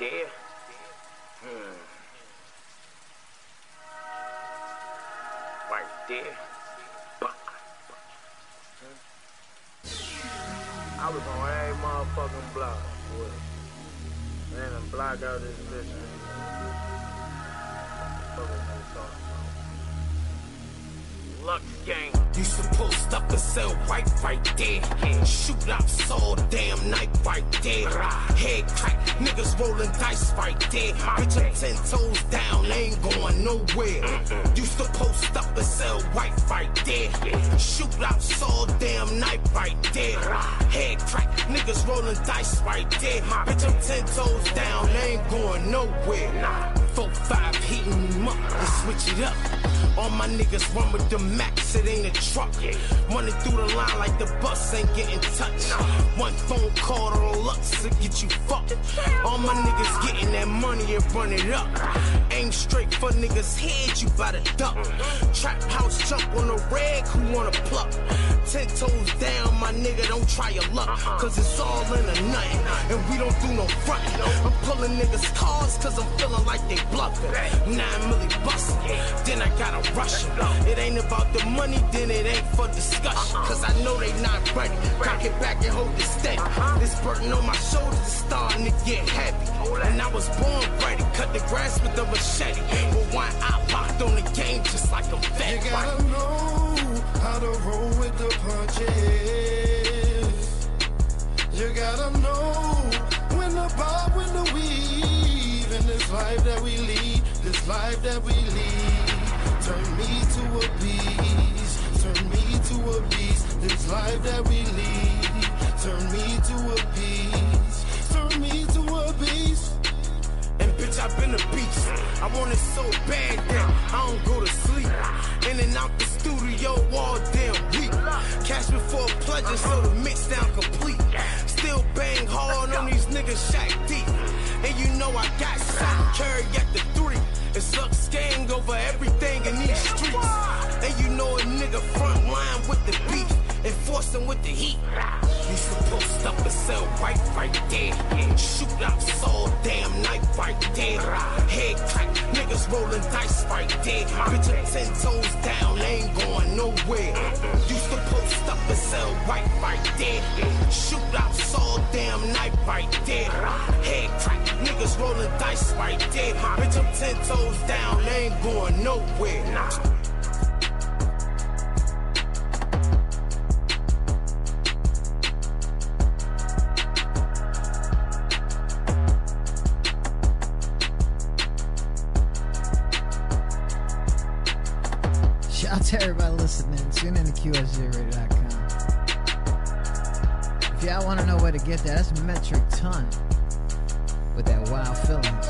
there. Hmm. Right there. I was on every motherfucking block. Man, I block out this bitch. Fucking. Lux gang. You supposed up to sell right right there. Shoot out all damn night right there. Head crack, niggas rolling dice right there. Bitch, I'm ten toes down, ain't going nowhere. You supposed up to sell right right there. Shoot out all damn night right there. Head crack, niggas rolling dice right there. Bitch, I'm ten toes down, ain't going nowhere. Four five heating up, let's switch it up. All my niggas run with the max, it ain't a truck. Running through the line like the bus ain't getting touched. One phone call to the lux to get you fucked. All my niggas getting that money and run it up. Aim straight for niggas' head, you bout to duck. Trap house jump on the rag, who wanna pluck? Ten toes down, my nigga, don't try your luck. Uh-huh. Cause it's all in a nothing, and we don't do no frontin'. I'm pulling niggas' cars cause I'm feeling like they bluffing. Nine milli bustin', then I gotta rush. It It ain't about the money, then it ain't for discussion. Uh-huh. Cause I know they not ready. Cock it back and hold it steady. Uh-huh. This burden on my shoulders is starting to get heavy. And I was born ready, cut the grass with a machete. But one eye locked on the game just like I'm fed. You gotta know how to roll with the punches. You gotta know when to bob, when to weave. In this life that we lead, this life that we lead. Turn me to a beast, turn me to a beast. This life that we lead. Turn me to a beast, turn me to a beast. Bitch, I've been a beast. I want it so bad that I don't go to sleep. In and out the studio all damn week. Cash before pleasure, so the mix down complete. Still bang hard on these niggas shack deep. And you know I got shot carry at the three. It sucks gang over everything in these streets. And you know a nigga front line with the beat. Enforcing with the heat. You supposed up and sell right right there. Shoot out all damn night right there. Head crack, niggas rolling dice right there. Bitch, I'm ten toes down, ain't going nowhere. You supposed up and sell right right there. Shoot out all damn night right there. Head crack, niggas rolling dice right there. Bitch, I'm ten toes down, ain't going nowhere. Shout QSJRadio.com. If y'all want to know where to get that, that's metric ton with that wild feelings.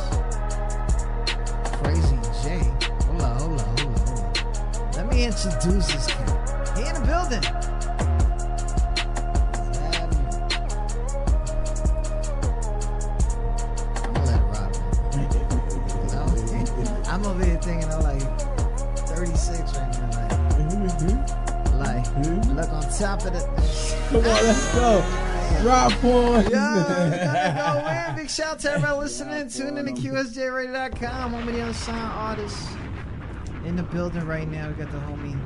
Crazy J. Hold on, hold on. Let me introduce this kid. He in the building. Let's go. Drop on. Yo, gotta go, man. Big shout out to everybody listening. Tune in to QSJRadio.com. Home of the unsigned artists in the building right now. We got the homie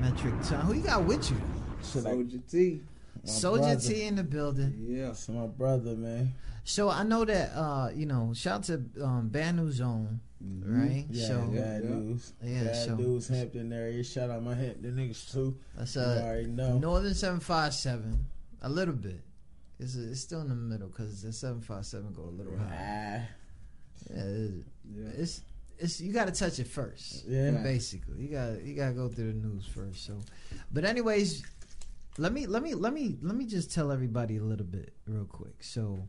Metric Ton. Who you got with you? Soldier T. My Soldier brother. T in the building. Yeah, that's my brother, man. So I know that uh, you know, shout out to um Banu Zone, right? Yeah, so bad news. Yeah, bad so- news, Hampton area. Shout out my Hampton niggas too. That's You uh already know. Northern seven five seven. A little bit. It's it's still in the middle because the seven five seven go a little high. Ah, Yeah, it- it's it's you got to touch it first. Yeah. basically, you got you got to go through the news first. So, but anyways, let me let me let me let me just tell everybody a little bit real quick. So,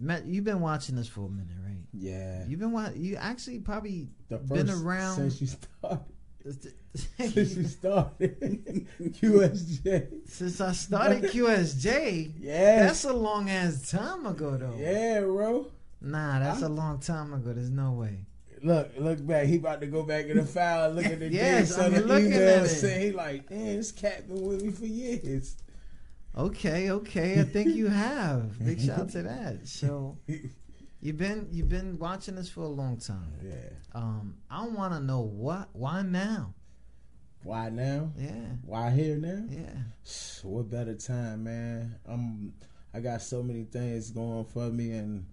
Matt, you've been watching this for a minute, right? yeah. You've been wa- you actually probably been around since you started. Since you started, QSJ. Since I started QSJ, Yeah. that's a long ass time ago though. Yeah, bro. Nah, that's I- a long time ago. There's no way. Look, look back. He about to go back in the file, look at the Yes, I'm looking email, at it. he like, damn, this cat been with me for years. Okay, okay. I think you have. Big shout to that. So, You've been you've been watching this for a long time. Yeah. Um, I want to know what why now. Why now? Yeah, Why here now? yeah. What better time, man? I'm I got so many things going for me and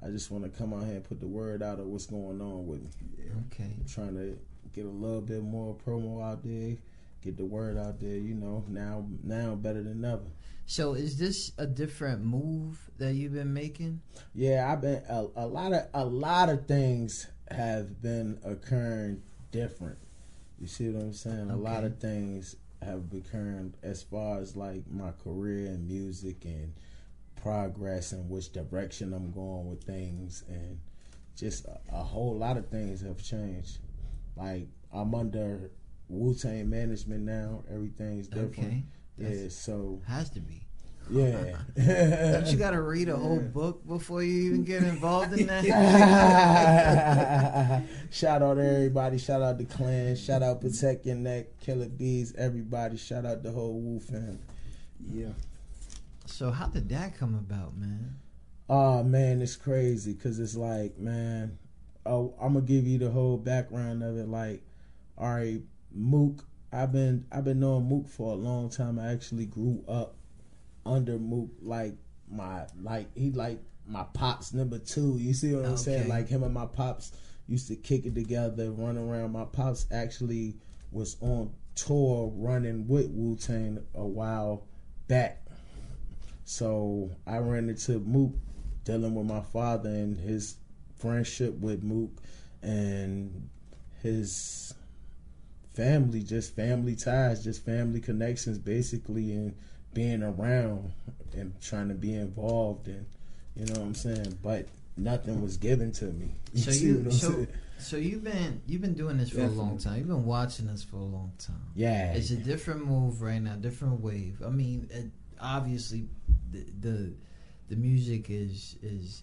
I just want to come out here and put the word out of what's going on with me. Okay. I'm trying to get a little bit more promo out there, get the word out there, you know, now now better than ever. So is this a different move that you've been making? Yeah, I've been a, a lot of a lot of things have been occurring different. You see what I'm saying? A lot of things have occurred as far as like my career and music and progress and which direction I'm going with things and just a, a whole lot of things have changed. Like I'm under Wu Tang management now. Everything's different. Okay, Yeah, That's- so has to be. yeah. Don't you got to read a whole book before you even get involved in that? shout out to everybody. Shout out to Clan. Shout out Protect Your Neck, Killer Bees, everybody. Shout out to the whole Wu family. Yeah. so how did that come about, man? Oh man, it's crazy because it's like, man, oh, I'm gonna give you the whole background of it. Like, all right, Mook. I've been I've been knowing Mook for a long time. I actually grew up under Mook. Like my like he like my pops number two. You see what I'm saying? Like him and my pops used to kick it together, run around. My pops actually was on tour running with Wu Tang a while back. So I ran into Mook dealing with my father and his friendship with Mook and his family, just family ties, just family connections basically and being around and trying to be involved and you know what I'm saying? But nothing was given to me. So you what I'm so saying? so you've been you've been doing this for a long time. You've been watching this for a long time. Yeah. It's a different move right now, different wave. I mean, it, obviously, the, the the music is is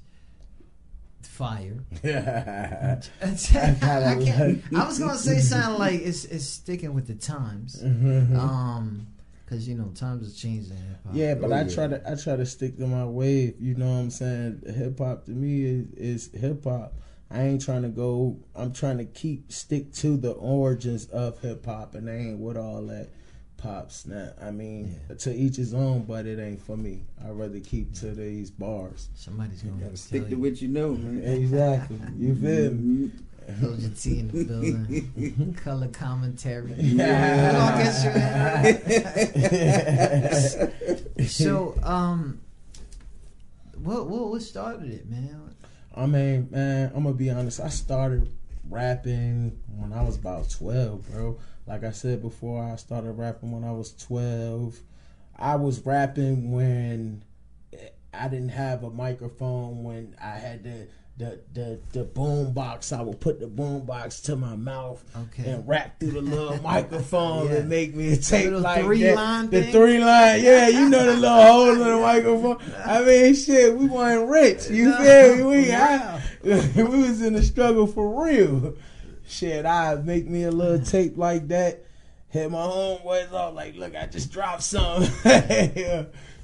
fire. I, I was gonna say something like it's it's sticking with the times, um, because you know times are changing. Yeah, but Oh, I yeah. try to I try to stick to my wave. You know what I'm saying? Hip hop to me is, is hip hop. I ain't trying to go. I'm trying to keep stick to the origins of hip hop, and I ain't with all that pops. Now, I mean, Yeah. to each his own, but it ain't for me. I'd rather keep to these bars. somebody's gonna Gotta tell stick to you. what you know, man. Exactly. You feel me? Soldier T in the building. Color commentary. Yeah. We're gonna get you in. So, um, what what what started it, man? I mean, man, I'm gonna be honest. I started rapping when I was about 12, bro. Like I said before, I started rapping when I was 12. I was rapping when I didn't have a microphone. When I had the the the, the boom box, I would put the boom box to my mouth Okay. and rap through the little microphone Yeah. and make me a tape little like three that. line the thing? three line, yeah, you know the little hole in the microphone. I mean, shit, we weren't rich. You No, feel me? We, yeah. I, we was in the struggle for real. Shit, I make me a little tape like that. Hit my homeboys off like, look, I just dropped some.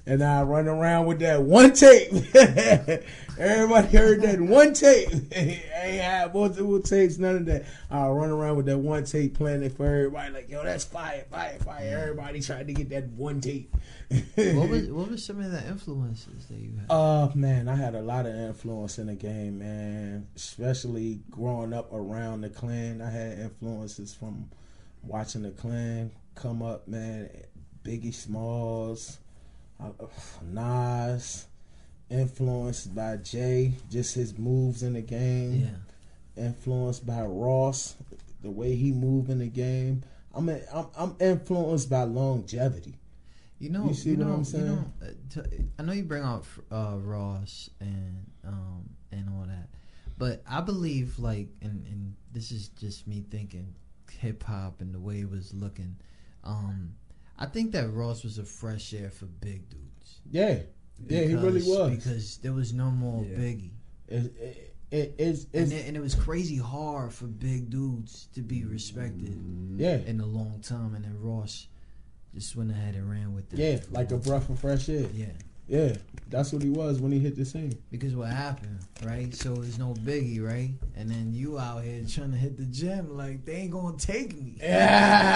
and I run around with that one tape. Everybody heard that one tape. I ain't had multiple tapes, none of that. I run around with that one tape playing it for everybody. Like, yo, that's fire, fire, fire. Everybody tried to get that one tape. What was what was some of the influences that you had? Uh man, I had a lot of influence in the game, man. Especially growing up around the clan, I had influences from watching the clan come up, man. Biggie Smalls, uh, Nas, influenced by Jay, just his moves in the game. yeah. Influenced by Ross, the way he moved in the game. I'm I'm, I'm influenced by longevity. You know, You see you what know, I'm You saying? know, uh, t- I know you bring up uh, Ross and um, and all that, but I believe like, and, and this is just me thinking, hip hop and the way it was looking. Um, I think that Ross was a fresh air for big dudes. Yeah, yeah, he really Because- was. because there was no more Yeah. Biggie. It, it, it, it's, And it's it, and it was crazy hard for big dudes to be respected mm-hmm. yeah, in a long time, and then Ross just went ahead and ran with it. yeah, like a breath of fresh air. yeah. Yeah, that's what he was when he hit the scene. Because what happened, right? So it's no biggie, right? And then you out here trying to hit the gym, like they ain't gonna take me. That's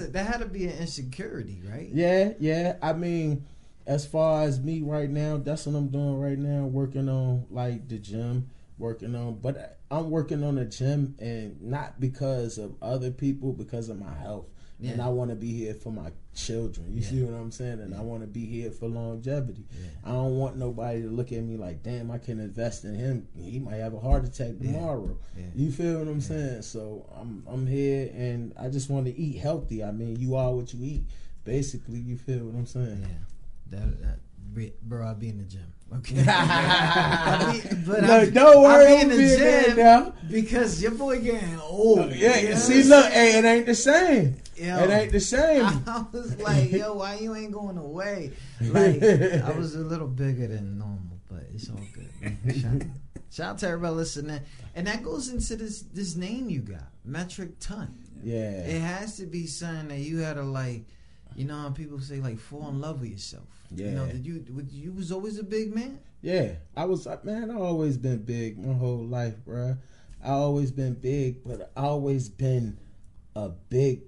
a, that had to be an insecurity, right? Yeah, yeah. I mean, as far as me right now, that's what I'm doing right now. Working on like the gym, working on, but I'm working on the gym, and not because of other people, because of my health. And I want to be here for my children. You Yeah. see what I'm saying? And I want to be here for longevity. Yeah. I don't want nobody to look at me like, damn, I can invest in him. He might have a heart attack tomorrow. Yeah. You feel what I'm saying? So I'm I'm here and I just want to eat healthy. I mean, you are what you eat. Basically, you feel what I'm saying? Yeah. That, that bro, I'll be in the gym. Okay. But Look, I'll- don't worry, be in the gym now. because your boy getting old. Oh, yeah, you know see, look, hey, it ain't the same. Yo. It ain't the same. I was like, yo, why you ain't going away? Like, I was a little bigger than normal, but it's all good. Shout, shout out to everybody listening. And that goes into this this name you got, metric ton. yeah, It has to be something that you had to like, you know how people say like fall in love with yourself. You know, Yeah. did you you was always a big man? yeah. I was man. I always been big my whole life, bruh. I always been big, but I always been a big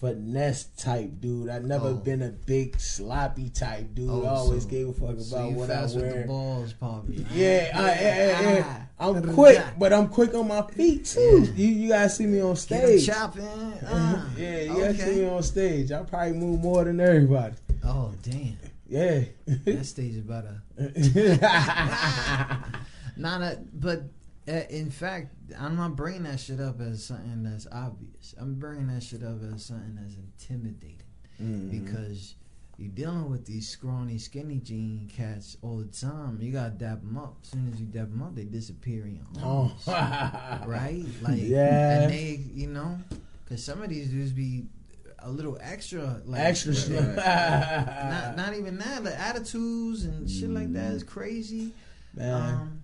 finesse type dude. I've never Oh. been a big sloppy type dude. Oh, I always so- gave a fuck about you what I with the wear. balls, probably. Yeah, I, I, I, Ah. I'm quick, but I'm quick on my feet too. Yeah. You you guys see me on stage. chopping. Uh, yeah, you guys see me on stage. I probably move more than everybody. Oh damn, Yeah. that stage is better. Not a, but in fact, I'm not bringing that shit up as something that's obvious. I'm bringing that shit up as something that's intimidating Mhm. because you're dealing with these scrawny, skinny jean cats all the time. You gotta dap them up. As soon as you dap them up, they disappear in your Oh. right? Like, Yeah. and they, you know, because some of these dudes be a little extra, like Extra slim. Not, not even that. The attitudes and shit like that is crazy. Man, Um,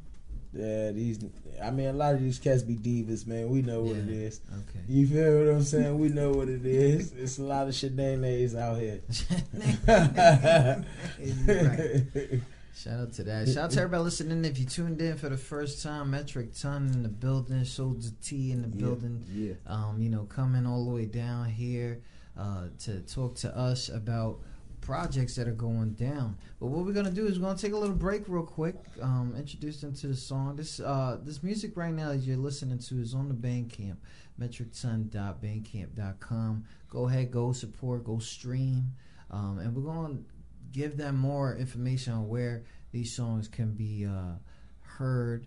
yeah, these. I mean, a lot of these cats be divas, man. We know what Yeah. it is. okay. You feel what I'm saying? We know what it is. It's a lot of shenanigans out here. right. Shout out to that. Shout out to everybody listening. If you tuned in for the first time, Metric Ton in the building, Soldier T in the building. Yeah. Um, you know, coming all the way down here uh, to talk to us about projects that are going down. But what we're gonna do is we're gonna take a little break real quick. Um, introduce them to the song. This uh, this music right now that you're listening to is on the Bandcamp, metricton.bandcamp.com. Go ahead, go support, go stream, um, and we're gonna give them more information on where these songs can be uh, heard,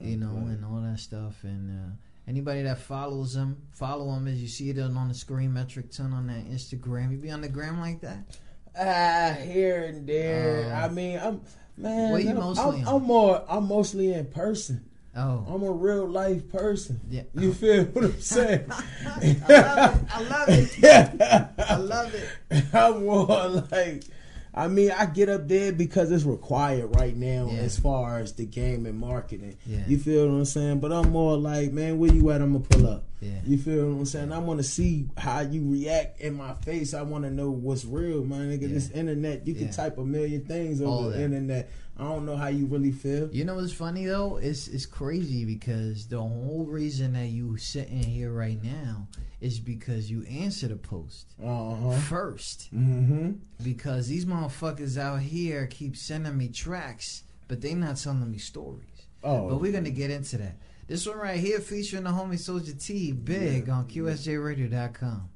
you know, Right. and all that stuff. And uh, anybody that follows them, follow them as you see it on the screen. Metric Ton on that Instagram. You be on the gram like that? Ah, here and there. Uh, I mean, I'm man. what you I'm, mostly I'm? I'm more. I'm mostly in person. Oh, I'm a real life person. yeah. You feel what I'm saying? I love it. I love it. yeah. I love it. I'm more like, I mean, I get up there because it's required right now Yeah. as far as the game and marketing. Yeah. You feel what I'm saying? But I'm more like, man, where you at? I'm gonna pull up. Yeah. You feel what I'm saying? I want to see how you react in my face. I want to know what's real, man. Nigga, this internet, you can type a million things over the that. internet. I don't know how you really feel. You know what's funny though? It's it's crazy because the whole reason that you sitting here right now is because you answer the post Uh huh. first. Mm-hmm. Because these motherfuckers out here keep sending me tracks, but they not telling me stories. Oh, But we're gonna get into that. This one right here featuring the homie Soldier T, big on QSJRadio.com.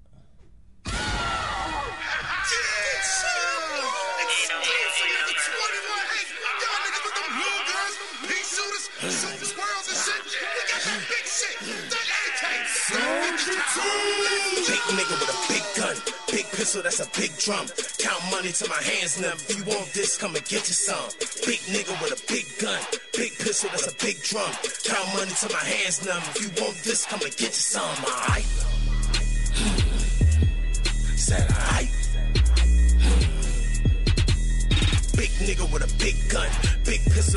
nigga with a big gun, big pistol, that's a big drum. Count money to my hands now. If you want this, come and get you some. Big nigga with a big gun, big pistol, that's a big drum. Count money to my hands now. If you want this, come and get you some. Alright.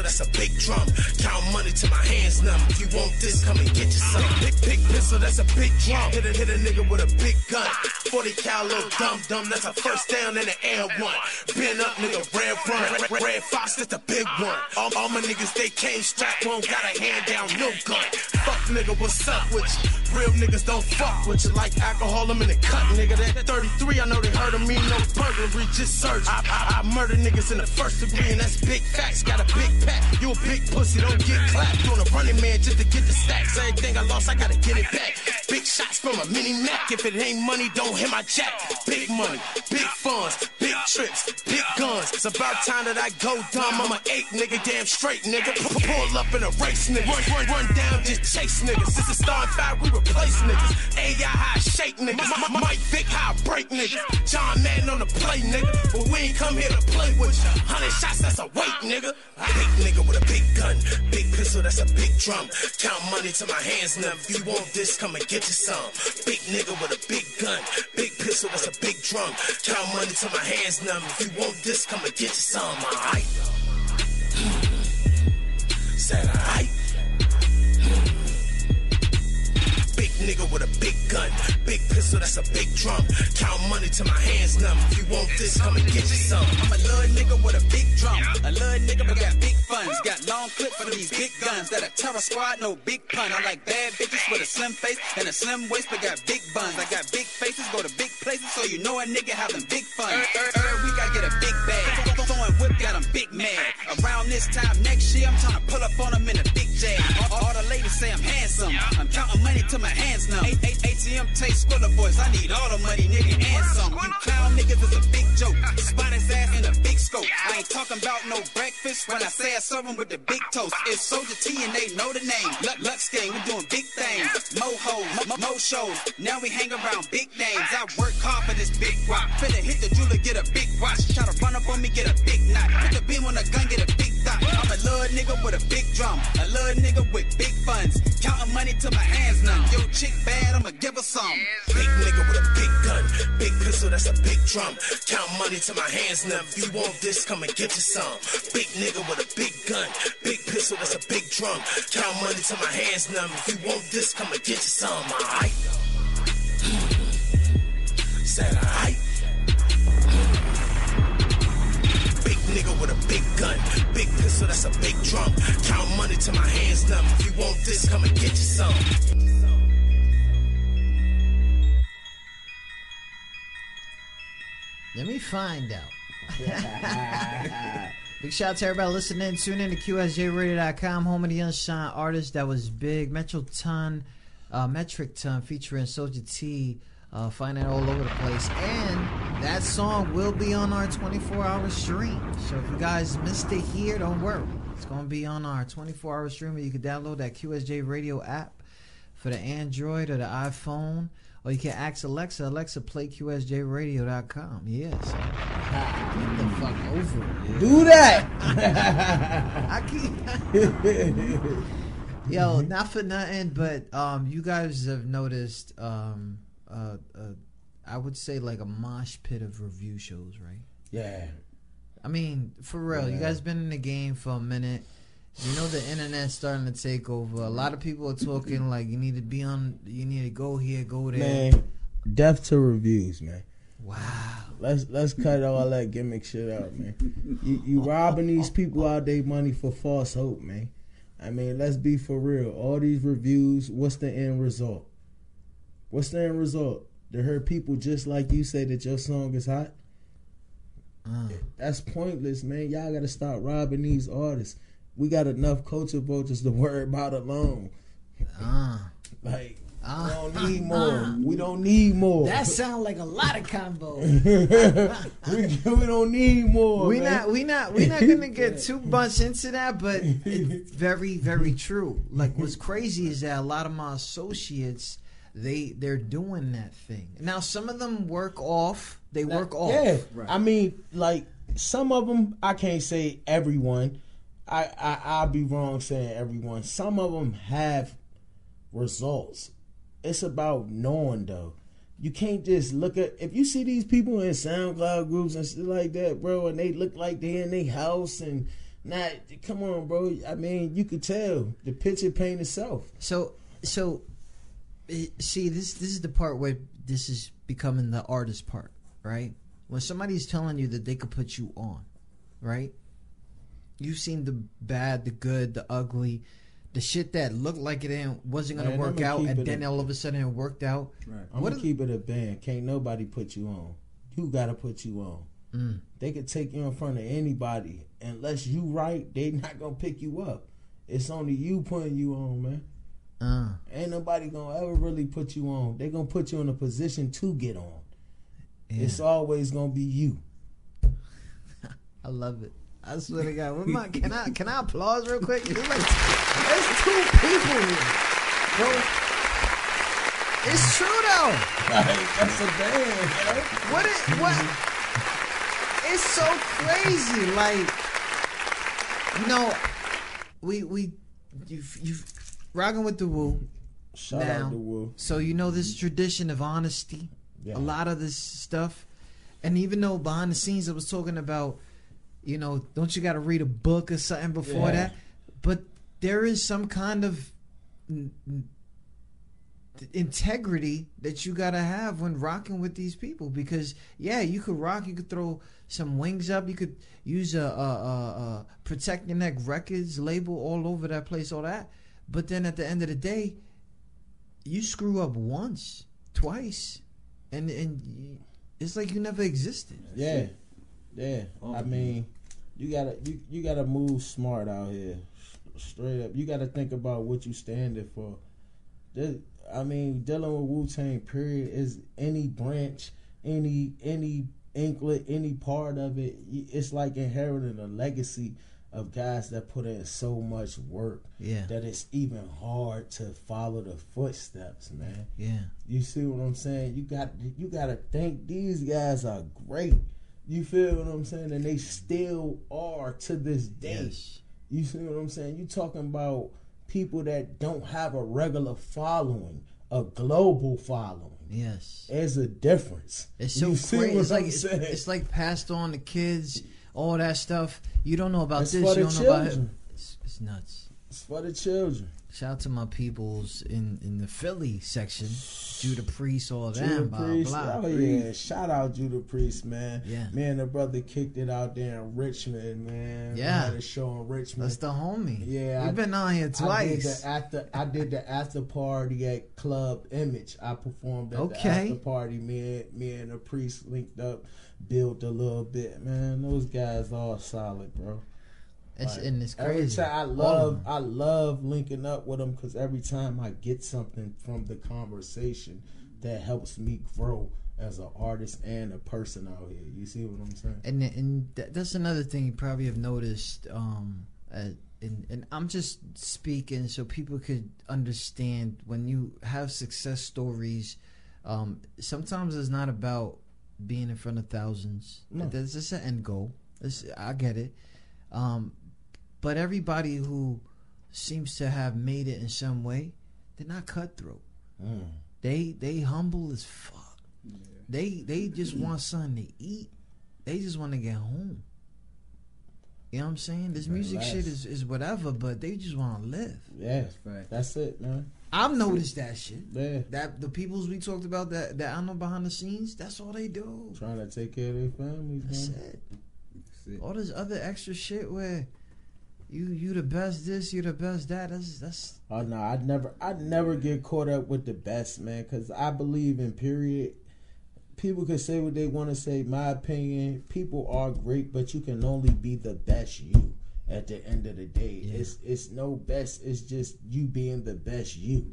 That's a big drum. Count money till my hands numb. If you want this, come and get you some. Big, big pistol, that's a big drum. Hit a, hit a nigga with a big gun. 40 cal, little dumb dumb, that's a first down in the air one. Been up, nigga, red run. Red, red Fox, that's the big one. All, all my niggas, they came strapped, won't got a hand down, no gun. Fuck nigga, what's up with you? Real niggas don't fuck with you like alcohol, I'm in the cut, nigga. That 33, I know they heard of me, no burglary, just search. I, I, I murder niggas in the first degree, and that's big facts. Got a big pack, you a big pussy, don't get clapped. Doing a running man just to get the stacks. Everything I lost, I gotta get it back. Big shots from a mini Mac. If it ain't money, don't hit my jack. Big money, big funds, big trips, big guns. It's about time that I go dumb. I'm an eight nigga, damn straight nigga. Pull up in a race nigga. Run, run, run down, just chase niggas. Since the start we replace niggas. AI I shake niggas. M- M- Mike Vick I break niggas. John Madden on the play nigga. But we ain't come here to play with you. Hundred shots, that's a weight nigga. Big nigga with a big gun. Big pistol, that's a big drum. Count money till my hands numb. If you want this, come and get you some. Big nigga with a big gun. Big pistol, that's a big drum. Count money till my hands numb. If you want this, come and get you some. Alright. Said alright. Nigga with a big gun, big pistol, that's a big drum. Count money till my hands numb. If you want this, come and get you some. I'm a little nigga with a big drum. A little nigga but got big funds. Got long clip for these big guns. That a terror squad, no big pun. I like bad bitches with a slim face and a slim waist, but got big buns. I got big faces, go to big places, so you know a nigga having big fun. Every week I get a big bag. Throwing whip, got 'em big mad. Around this time next year, I'm trying to pull up on 'em in a big jag. All, all the ladies say I'm handsome. I'm counting money till my hands numb. A- A- ATM taste squiller boys. I need all the money, nigga, and some. You clown niggas is a big joke. Spot his ass in a big scope. I ain't talking about no breakfast when I say I serve 'em with the big toast. It's Soldier T and they know the name. Lux, Lux gang, we doing big things. Mo hoes, mo, mo shows. Now we hang around big names. I work hard for this big rock. Finna hit the jeweler, get a big watch. Try to run up on me, get a big knot. Put the beam on the gun, get a big dot. I'm a little nigga with a big drum. A little nigga with big funds. Counting money till my hands numb. Yo, chick bad, I'ma give her some. Big nigga with a big gun, big pistol, that's a big drum. Count money till my hands numb. If you want this, come and get you some. Big nigga with a big gun, big pistol, that's a big drum. Count money till my hands numb. If you want this, come and get you some. I hmm. said alright. Nigga with a big gun, big pistol, that's a big drum. Count money till my hands numb. If you want this, come and get you some. Let me find out. Big shout out to everybody listening. Tune in to QSJRadio.com, home of the Unshine artist that was big. Metro Ton, uh, Metric Ton featuring Soldier T. Uh, find it all over the place. And that song will be on our 24 hour stream. So if you guys missed it here, don't worry. It's going to be on our 24 hour stream. You can download that QSJ Radio app for the Android or the iPhone. Or you can ask Alexa, Alexa, play QSJRadio.com. Yes. Get the fuck over it. Do that. I keep. Yo, not for nothing, but um, you guys have noticed, um, uh, uh, I would say like a mosh pit of review shows, right? yeah. I mean, for real, you guys been in the game for a minute. You know the internet's starting to take over. A lot of people are talking like you need to be on, you need to go here, go there. Man, death to reviews, man. Wow. Let's let's cut all that gimmick shit out, man. You you robbing these people out their money for false hope, man. I mean, let's be for real. All these reviews, what's the end result? What's the end result? To hear people just like you say that your song is hot. Uh, That's pointless, man. Y'all gotta stop robbing these artists. We got enough culture vultures to worry about alone. uh, Like uh. we don't need more. We don't need more. That sounds like a lot of combos. we, we don't need more. we man. not we not we not gonna get too much into that, but it's very very true. Like what's crazy is that a lot of my associates they they're doing that thing now. Some of them work off. They work off. Yeah, I mean, like some of them, I can't say everyone. I, I I'll be wrong saying everyone. Some of them have results. It's about knowing though. you can't just look at if you see these people in SoundCloud groups and shit like that, bro, and they look like they in their house and not. Come on, bro. I mean, you could tell the picture paint itself. So so see this this is the part where this is becoming the artist part, right? When somebody's telling you that they could put you on, right? You've seen the bad, the good, the ugly, the shit that looked like it ain't wasn't gonna Man, work I'ma out, and then a- all of a sudden it worked out. Right. I'm What gonna keep it a band. Can't nobody put you on. You gotta put you on. Mm. They could take you in front of anybody. Unless you right, they not gonna pick you up. It's only you putting you on, man. Uh, Ain't nobody gonna ever really put you on. They gonna put you in a position to get on. yeah. It's always gonna be you. I love it. I swear to God, what my, can I can I applause real quick? It's like there's two people here, bro. It's true though. That's a band, man. What it what? It's so crazy. Like you know, we we you you rocking with the Wu. Shout Now, out. So you know this tradition of honesty. Yeah. A lot of this stuff, and even though behind the scenes I was talking about, you know, don't you got to read a book or something before Yeah. that? But there is some kind of n- n- integrity that you got to have when rocking with these people because yeah you could rock you could throw some wings up you could use a, a, a, a protect your neck records label all over that place all that but then at the end of the day you screw up once twice and and it's like you never existed Yeah, yeah. Oh, I mean, you gotta you, you gotta move smart out here, straight up. You gotta think about what you standing for. This, I mean, dealing with Wu Tang period is any branch, any any inklet, any part of it. It's like inheriting a legacy of guys that put in so much work yeah that it's even hard to follow the footsteps, man. yeah You see what I'm saying? You got you got to think these guys are great. You feel what I'm saying? And they still are to this day. yes You see what I'm saying? You talking about people that don't have a regular following, a global following. yes There's a difference. It's so You crazy. It's like it's, it's like passed on to kids, all that stuff. You don't know about It's this. You don't know about it. It's, it's nuts. It's for the children. Shout out to my peoples in in the Philly section, Judah Priest, all Judah them, blah Priest. blah. Oh yeah, shout out Judah Priest, man. Yeah. Me and the brother kicked it out there in Richmond, man. We Yeah. had a show in Richmond. That's the homie. Yeah, we've I- been on here I did twice. the after I did the after party at Club Image. I performed at Okay. the after party. Me and me and the priest linked up, built a little bit. Man, those guys all solid, bro. It's, Like, and it's crazy. I love. I love linking up with them because every time I get something from the conversation that helps me grow as an artist and a person out here. You see what I'm saying? and and th- that's another thing you probably have noticed. Um, uh, and and I'm just speaking so people could understand when you have success stories. Um, sometimes it's not about being in front of thousands. No. That's just an end goal. It's, I get it. Um, but everybody who seems to have made it in some way, they're not cutthroat. Mm. They they humble as fuck. They they just want something to eat. They just want to get home. You know what I'm saying? This music shit is, is whatever, but they just want to live. Yeah, Fact. that's it, man. I've noticed that shit. Yeah, That the peoples we talked about that that I know behind the scenes, that's all they do. trying to take care of their families, That's man. it. That's it. All this other extra shit where you you the best this, you the best that. That's that's Oh no, I'd never, I'd never get caught up with the best man because I believe in period. People can say what they want to say. My opinion, people are great, but you can only be the best you. At the end of the day, Yeah. it's it's no best. It's just you being the best you.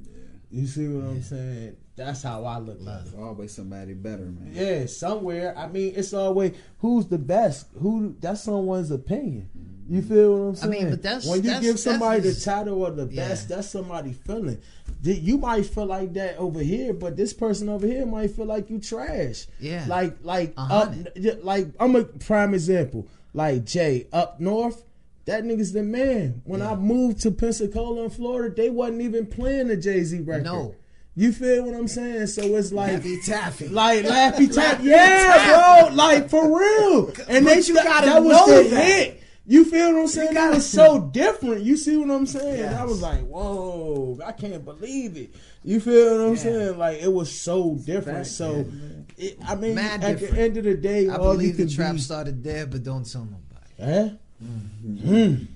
You see what I'm saying? That's how I look at it. Always somebody better, man. Yeah, somewhere. I mean, it's always who's the best. Who that's someone's opinion. Mm-hmm. You feel what I'm saying? I saying? mean, but that's- when you that's- give somebody the title of the Yeah. best, that's somebody feeling. Th- You might feel like that over here, but this person over here might feel like you trash. Yeah. like like A up, like I'm a prime example. Like Jay up north. That nigga's the man. When Yeah. I moved to Pensacola in Florida, they wasn't even playing the Jay Z record. No. You feel what I'm saying? So it's like Laffy Taffy. like Laffy Taffy, Yeah, bro. Like for real. And they you gotta that was know the that. hit. You feel what I'm saying? That was so different. You see what I'm saying? Yes. I was like, whoa, I can't believe it. You feel what I'm Yeah. saying? Like it was so different. Fact, so, man. it, I mean, Mad at different. the end of the day, I believe the trap be, started there, but don't tell nobody. Huh? Mm.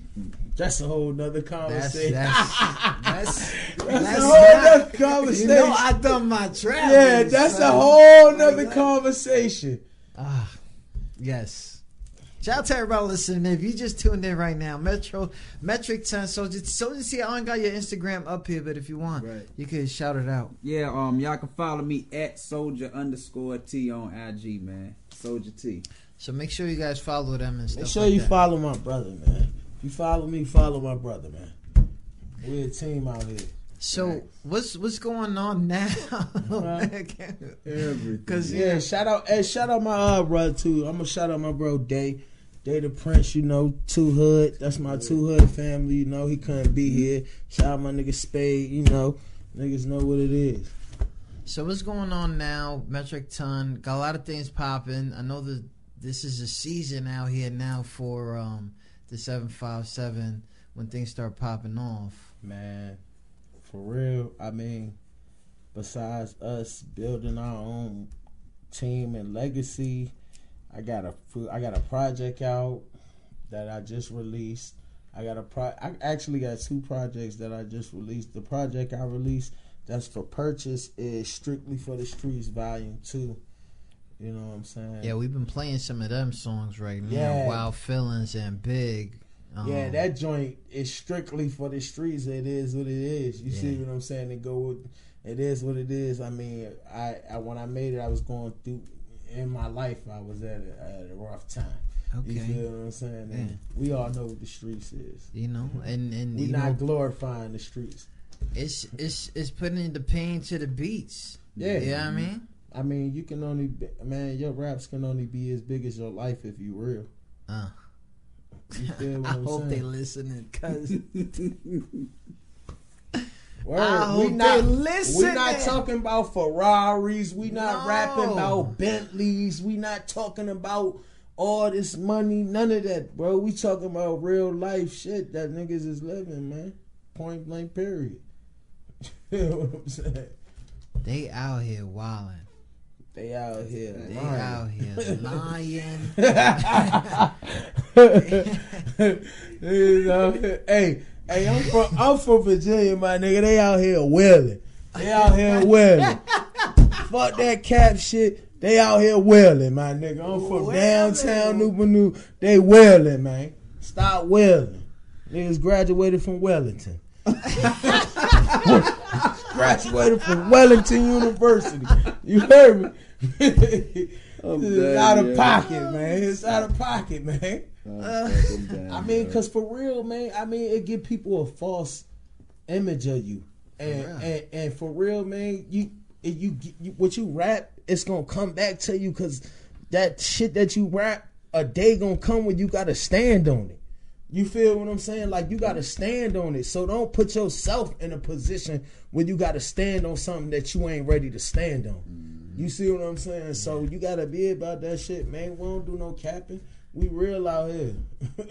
That's a whole nother That's conversation. that's that's, That's a whole nother conversation. You know, I done my trap. yeah, that's a whole nother conversation. Ah, yes. Shout out to everybody listening. If you just tuned in right now, Metro Metric Ton Soldier Soldier see I ain't got your Instagram up here, but if you want, Right. you could shout it out. Yeah, um, y'all can follow me at soldier underscore T on IG, man. Soldier T. So make sure you guys follow them and stuff. Make sure like you that. follow my brother, man. If you follow me, follow my brother, man. We're a team out here. So what's what's going on now? Everything. Because Yeah, shout out, hey, shout out my uh, brother too. I'm gonna shout out my bro Day, Day the Prince. You know, two hood. That's my two hood family. You know, he couldn't be here. Shout out my nigga Spade. You know, niggas know what it is. So what's going on now? Metric ton got a lot of things popping. I know that this is a season out here now for um, the seven five seven when things start popping off. Man, for real. I mean, besides us building our own team and legacy, I got a I got a project out that I just released. I got a pro. I actually got two projects that I just released. The project I released that's for purchase is strictly for the streets, volume two. You know what I'm saying? Yeah, we've been playing some of them songs right now. Yeah. Wild Feelings and Big. Um, Yeah, that joint is strictly for the streets. It is what it is. You see what I'm saying? It go with it is what it is. I mean, I, I when I made it, I was going through in my life. I was at a, at a rough time. You Okay. feel what I'm saying? And we all know what the streets is. You know, and and We you not know, glorifying the streets. it's it's it's putting the pain to the beats. Yeah. you know what I mean. I mean, you can only be, man. Your raps can only be as big as your life if you real. Uh. You I I'm hope they saying? listening, cause Word. I we not, they We not talking about Ferraris. We not No. rapping about Bentleys. We not talking about all this money. None of that, bro. We talking about real life shit that niggas is living, man. Point blank. Period. you know what I'm saying? they out here wilding. They out here. They lying. out here lying. You know, hey, hey, I'm from I'm from Virginia, my nigga. They out here wailing. They out here wailing. Fuck that cap shit. They out here wailing, my nigga. I'm from Wailing. downtown Newport They wailing, man. Stop wailing. Niggas graduated from Wellington. graduated from Wellington University. You heard me? I'm it's done, out of yeah. pocket, man. It's out of pocket, man. I'm uh, I mean, cause for real, man. I mean, it give people a false image of you, and real. and, and for real, man. You you, you what you rap, it's gonna come back to you, cause that shit that you rap, a day gonna come when you gotta stand on it. You feel what I'm saying? Like you gotta stand on it. So don't put yourself in a position where you gotta stand on something that you ain't ready to stand on. Mm. You see what I'm saying? So you gotta be about that shit, man. We don't do no capping. We real out here.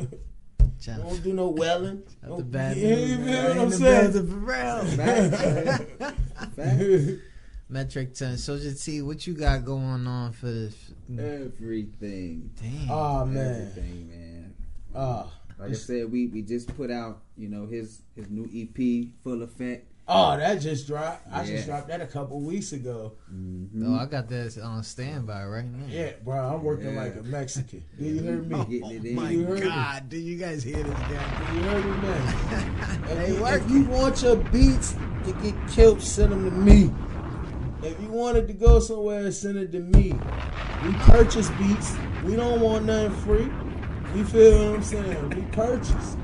Trying Don't do no welling. Out the bad Yeah, news, you man. feel what I'm the saying? building for real. Facts, man. Facts. Metric ton. Soldier T, what you got going on for this? Everything. Damn. Oh man. Everything, man. Oh, Like I said, we we just put out, you know, his his new EP, Full Effect. Oh, oh, that just dropped. I just dropped that a couple weeks ago. Mm-hmm. Oh, I got this on standby right now. Yeah, bro, I'm working Yeah. like a Mexican. Do you hear me? Getting it. Oh my You heard me. God, do you guys hear this guy? You heard me, man. If, you, if you want your beats to get killed, send them to me. If you wanted to go somewhere, send it to me. We purchase beats. We don't want nothing free. You feel what I'm saying? We purchase.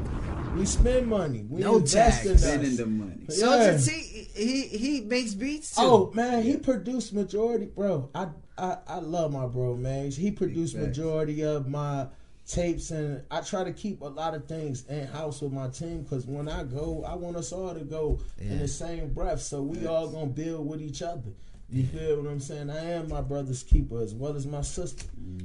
We spend money. We No invest tax. in Spending the money. Soldier Yeah. T, he he makes beats too. Oh man, he produced majority, bro. I I, I love my bro, man. He produced facts. majority of my tapes and I try to keep a lot of things in house with my team because when I go, I want us all to go in the same breath. So we all gonna build with each other. You feel what I'm saying? I am my brother's keeper as well as my sister.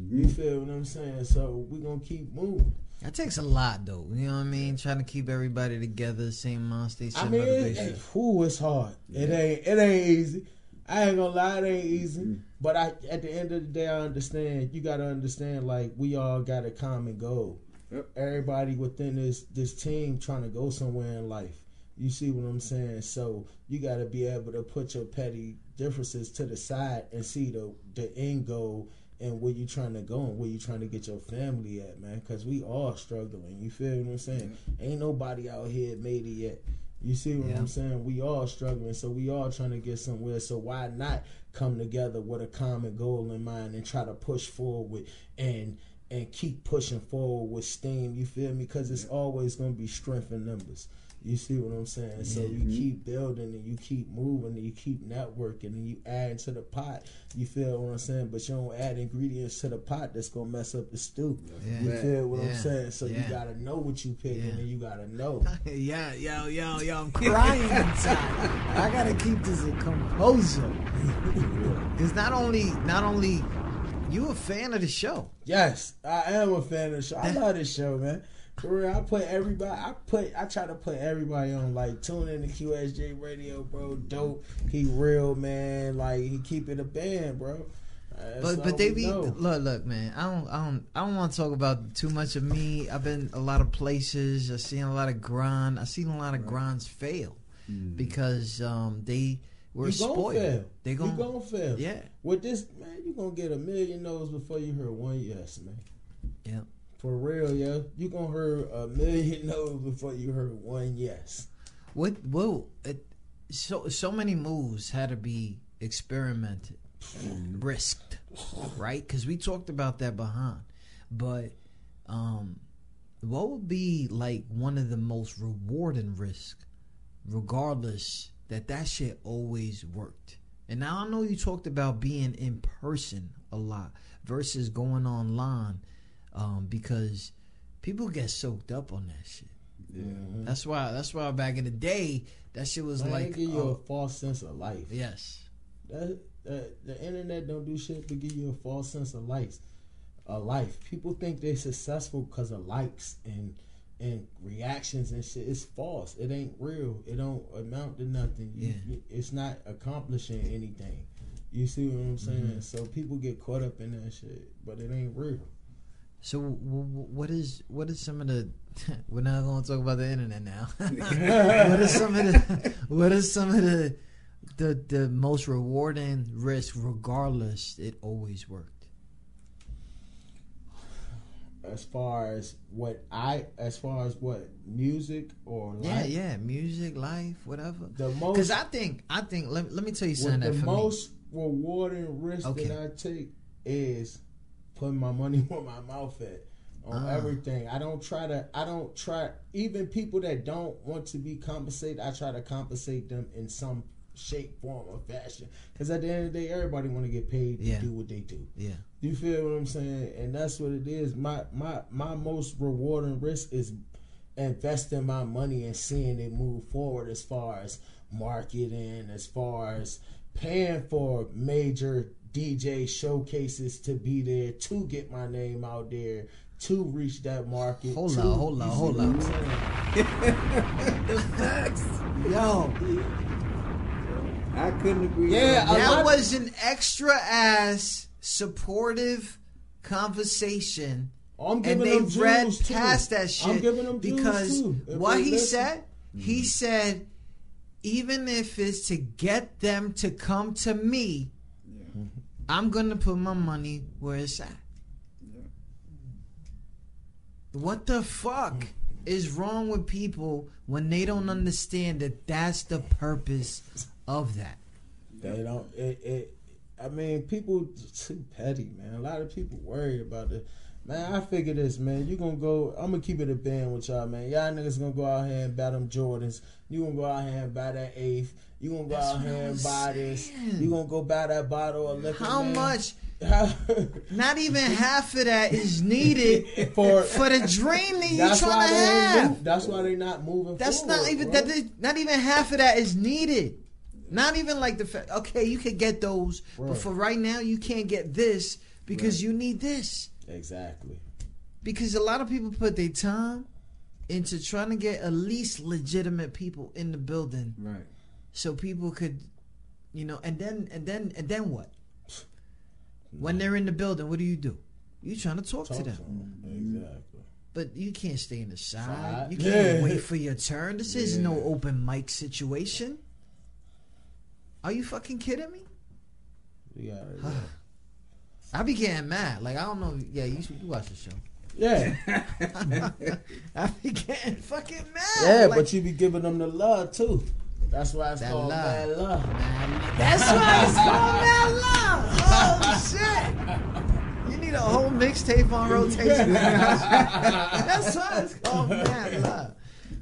You mm-hmm. feel what I'm saying? So we gonna keep moving. That takes a lot, though. You know what I mean? Trying to keep everybody together, same mind state, I mean, it, motivation. it, whew, it's hard. It ain't it ain't easy. I ain't gonna lie, it ain't easy. Mm-hmm. But I at the end of the day, I understand. You gotta understand, like we all got a common goal. Yep. Everybody within this this team trying to go somewhere in life. You see what I'm saying? So you gotta be able to put your petty differences to the side and see the the end goal and where you trying to go and where you trying to get your family at, man. Because we all struggling. You feel what I'm saying? Ain't nobody out here made it yet. You see what Yeah. I'm saying? We all struggling, so we all trying to get somewhere. So why not come together with a common goal in mind and try to push forward and and keep pushing forward with steam? You feel me? Because it's always gonna be strength in numbers. You see what I'm saying? So you mm-hmm. keep building and you keep moving and you keep networking and you add to the pot. You feel what I'm saying? But you don't add ingredients to the pot that's gonna mess up the stew. Yeah. You feel what I'm saying? So you gotta know what you picking Yeah. and you gotta know. yeah, yo, yo, yo, I'm crying inside. I gotta keep this in composure. Because not only, not only, you a fan of the show. Yes, I am a fan of the show. I love this show, man. For real, I put everybody. I put. I try to put everybody on. Like tune in to QSJ Radio, bro. Dope. He real, man. Like he keep it a band, bro. That's But but they be know. look look man. I don't I don't I don't want to talk about too much of me. I've been a lot of places. I've seen a lot of grind. I've seen a lot of grinds fail because um they were you gonna spoiled. fail. They you gonna, gonna fail. yeah With this, man, you are gonna get a million no's before you hear one yes, man. yeah. For real, yeah. You gonna hear a million no's before you heard one yes. What well it, so so many moves had to be experimented, risked, right? Because we talked about that behind, but um, what would be like one of the most rewarding risks, regardless that that shit always worked. And now I know you talked about being in person a lot versus going online, um, because people get soaked up on that shit. Mm-hmm. That's why. That's why back in the day, that shit was Man, like, give you oh, a false sense of life. yes, That, that the internet don't do shit but give you a false sense of life. A life. People think they're successful because of likes and and reactions and shit. It's false. It ain't real. It don't amount to nothing. You, Yeah. you- it's not accomplishing anything. You see what I'm saying? Mm-hmm. So people get caught up in that shit, but it ain't real. So w- w- what is what is some of the? We're not going to talk about the internet now. what is some of the? What is some of the? The the most rewarding risk, regardless, it always worked. As far as what I, as far as what music or Yeah, life, yeah, music, life, whatever. the most Because I think I think let, let me tell you something that the for me. most rewarding risk Okay. that I take is putting my money where my mouth at on Ah. everything. I don't try to. I don't try. Even people that don't want to be compensated, I try to compensate them in some shape, form, or fashion. Because at the end of the day, everybody want to get paid to Yeah. do what they do. Yeah, You feel what I'm saying? And that's what it is. My my my most rewarding risk is investing my money and seeing it move forward as far as marketing, as far as paying for major DJ showcases to be there to get my name out there to reach that market. Hold to- on, hold on, hold what I'm on. yo, I couldn't agree. Yeah, more. that lot- was an extra ass supportive conversation I'm and giving they them read jewels, too. past that shit I'm giving them because too, what he listen. said he mm-hmm. said even if it's to get them to come to me i'm gonna put my money where it's at what the fuck is wrong with people when they don't understand that that's the purpose of that They don't. It, it. I mean, people too petty, man. A lot of people worry about it. Man, I figure this, man. You gonna go? I'm gonna keep it a band with y'all, man. Y'all niggas gonna go out here and buy them Jordans. You gonna go out here and buy that eighth. You gonna go That's out here and buy this. You gonna go buy that bottle of liquor. How man. much? Not even half of that is needed for for the dream that you're trying to have. that's why they're not moving. That's forward, not even bro. that. Not even half of that is needed. Not even like the fact. Okay, you could get those, but for right now, you can't get this because you need this. exactly. Because a lot of people put their time into trying to get at least legitimate people in the building, Right. So people could, you know, and then and then and then what? When they're in the building, what do you do? You trying to talk, Talk to to them, 'em. Exactly. but you can't stay in the side. Side. You can't Yeah. wait for your turn. This is no open mic situation. Are you fucking kidding me? You gotta, I be getting mad. Like I don't know. Yeah, you, you watch the show. yeah, I be getting fucking mad. yeah, Like, but you be giving them the love too. That's why it's That called love. mad love. That's why it's called Mad Love. Oh shit! You need a whole mixtape on rotation. That's why it's called Mad Love.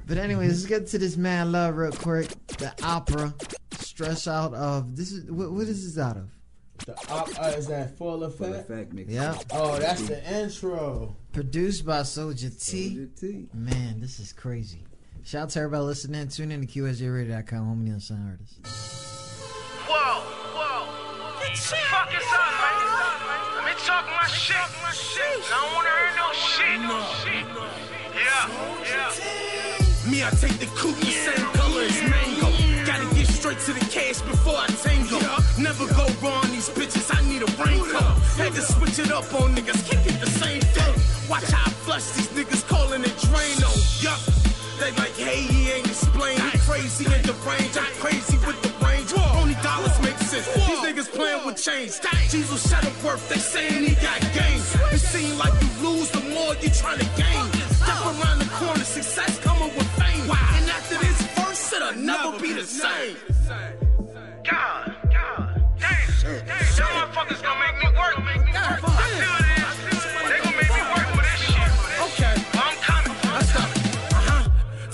But anyways, let's get to this Mad Love real quick. The opera, stress out of this is what, what is this out of? The op, uh, is that full Full effect? effect mix. Yeah, Oh, that's the intro. produced by Soldier T. Soldier T. Man, this is crazy. Shout out to everybody listening. Tune in to QSJRadio.com, home of the unsigned artists. Whoa, whoa. Fuck is up, man? Let me talk my shit. I don't wanna hear no shit. No shit. Yeah, yeah. Me, I take the coupe the same color as mango. Gotta get straight to the cash before I tango. Never go wrong, these bitches, I need a raincoat. Had to switch it up on niggas, can't get the same thing. Watch how I flush these niggas calling it Drano. Yup. They like, hey, he ain't explain. He crazy in the range, I'm crazy with the range. Only dollars make sense. These niggas playing with change. Jesus Shuttlesworth, they saying he got game. It seem like you lose the more you trying to gain. Step around the corner, success coming with fame. And after this verse, it'll never be the same. God, God. Damn. Y'all motherfuckers gonna make me work. I feel this.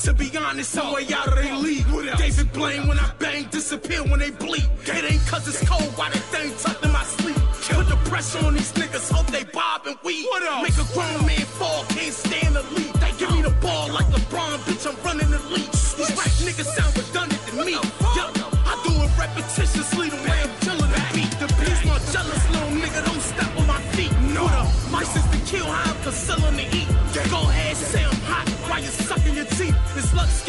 To be honest, some way out of their league. David Blaine when I bang, disappear when they bleed. It ain't cause it's cold, why they thing tucked in my sleep. Put the pressure on these niggas, hope they bob and weave. Make a grown man fall, can't stand the lead. They give me the ball like LeBron, bitch, I'm running the lead. These rap niggas sound redundant to me. Yo, I do it repetitiously the way I'm killing the beat. The beast more jealous, little nigga, don't step on my feet. No, my sister kill I'm concealing the eat.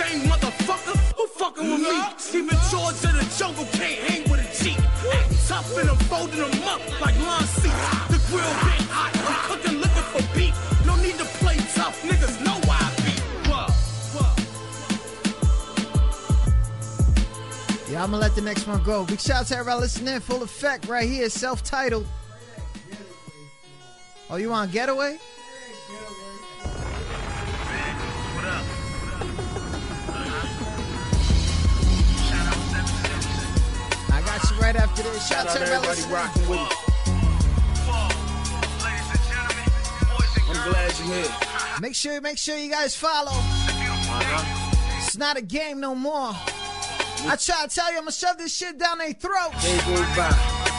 This motherfucker, who fucking with me? Even George of the jungle can't hang with a G. Act tough and I'm folding them up like lawn seats. The grill been hot, I'm cooking, looking for beat. No need to play tough, niggas know why I beat. Whoa, whoa. Yeah, I'm gonna let the next one go. Big shout out to everybody listening. Full effect right here, self titled. Oh, you want getaway? Got you right after this. Shout out to everybody rocking with it. Ladies and gentlemen, boys I'm glad you're here. Make sure, make sure you guys follow. It's not a game no more. I try to tell you, I'm gonna shove this shit down their throats. They go by.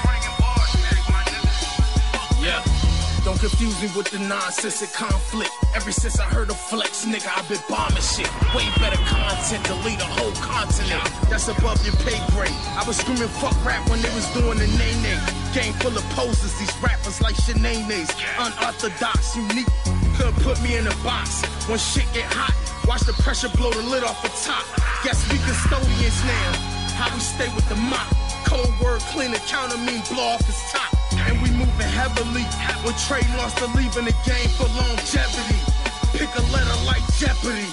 Don't confuse me with the nonsense and conflict. Ever since I heard of flex, nigga, I've been bombing shit. Way better content lead a whole continent. That's above your pay grade. I was screaming fuck rap when they was doing the name name. Game full of posers, these rappers like Shanae's. Unorthodox, unique. Couldn't put me in a box. When shit get hot, watch the pressure blow the lid off the top. Guess we custodians now. How we stay with the mop. Cold word, clean the counter, mean blow off his top. And we moving heavily. When Trey lost to leaving the game for longevity. Pick a letter like Jeopardy.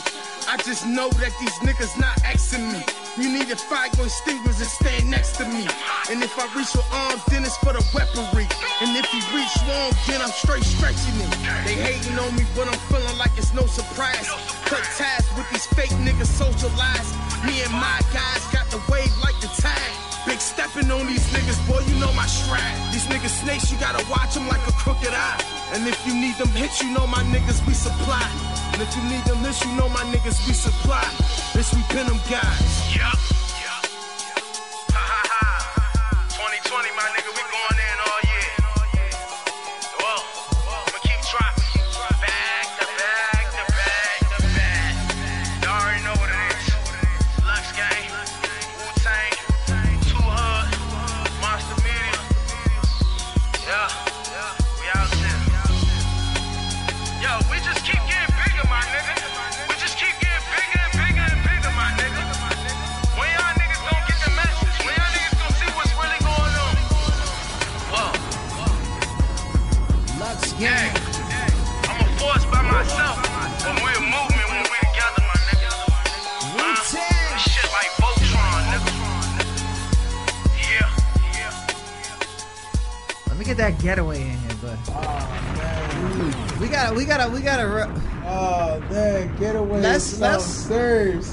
I just know that these niggas not Xing me. You need a fire and stand next to me. And if I reach your arms, then it's for the weaponry. And if you reach long, then I'm straight stretching it. They hating on me, but I'm feeling like it's no surprise. Cut ties with these fake niggas, socialize. Me and my guys got the wave. Big stepping on these niggas, boy, you know my stride. These niggas snakes, you gotta watch them like a crooked eye. And if you need them hits, you know my niggas we supply. And if you need them hits, you know my niggas we supply. Bitch, we pin them guys. Yup. Getaway. Let's- is let's-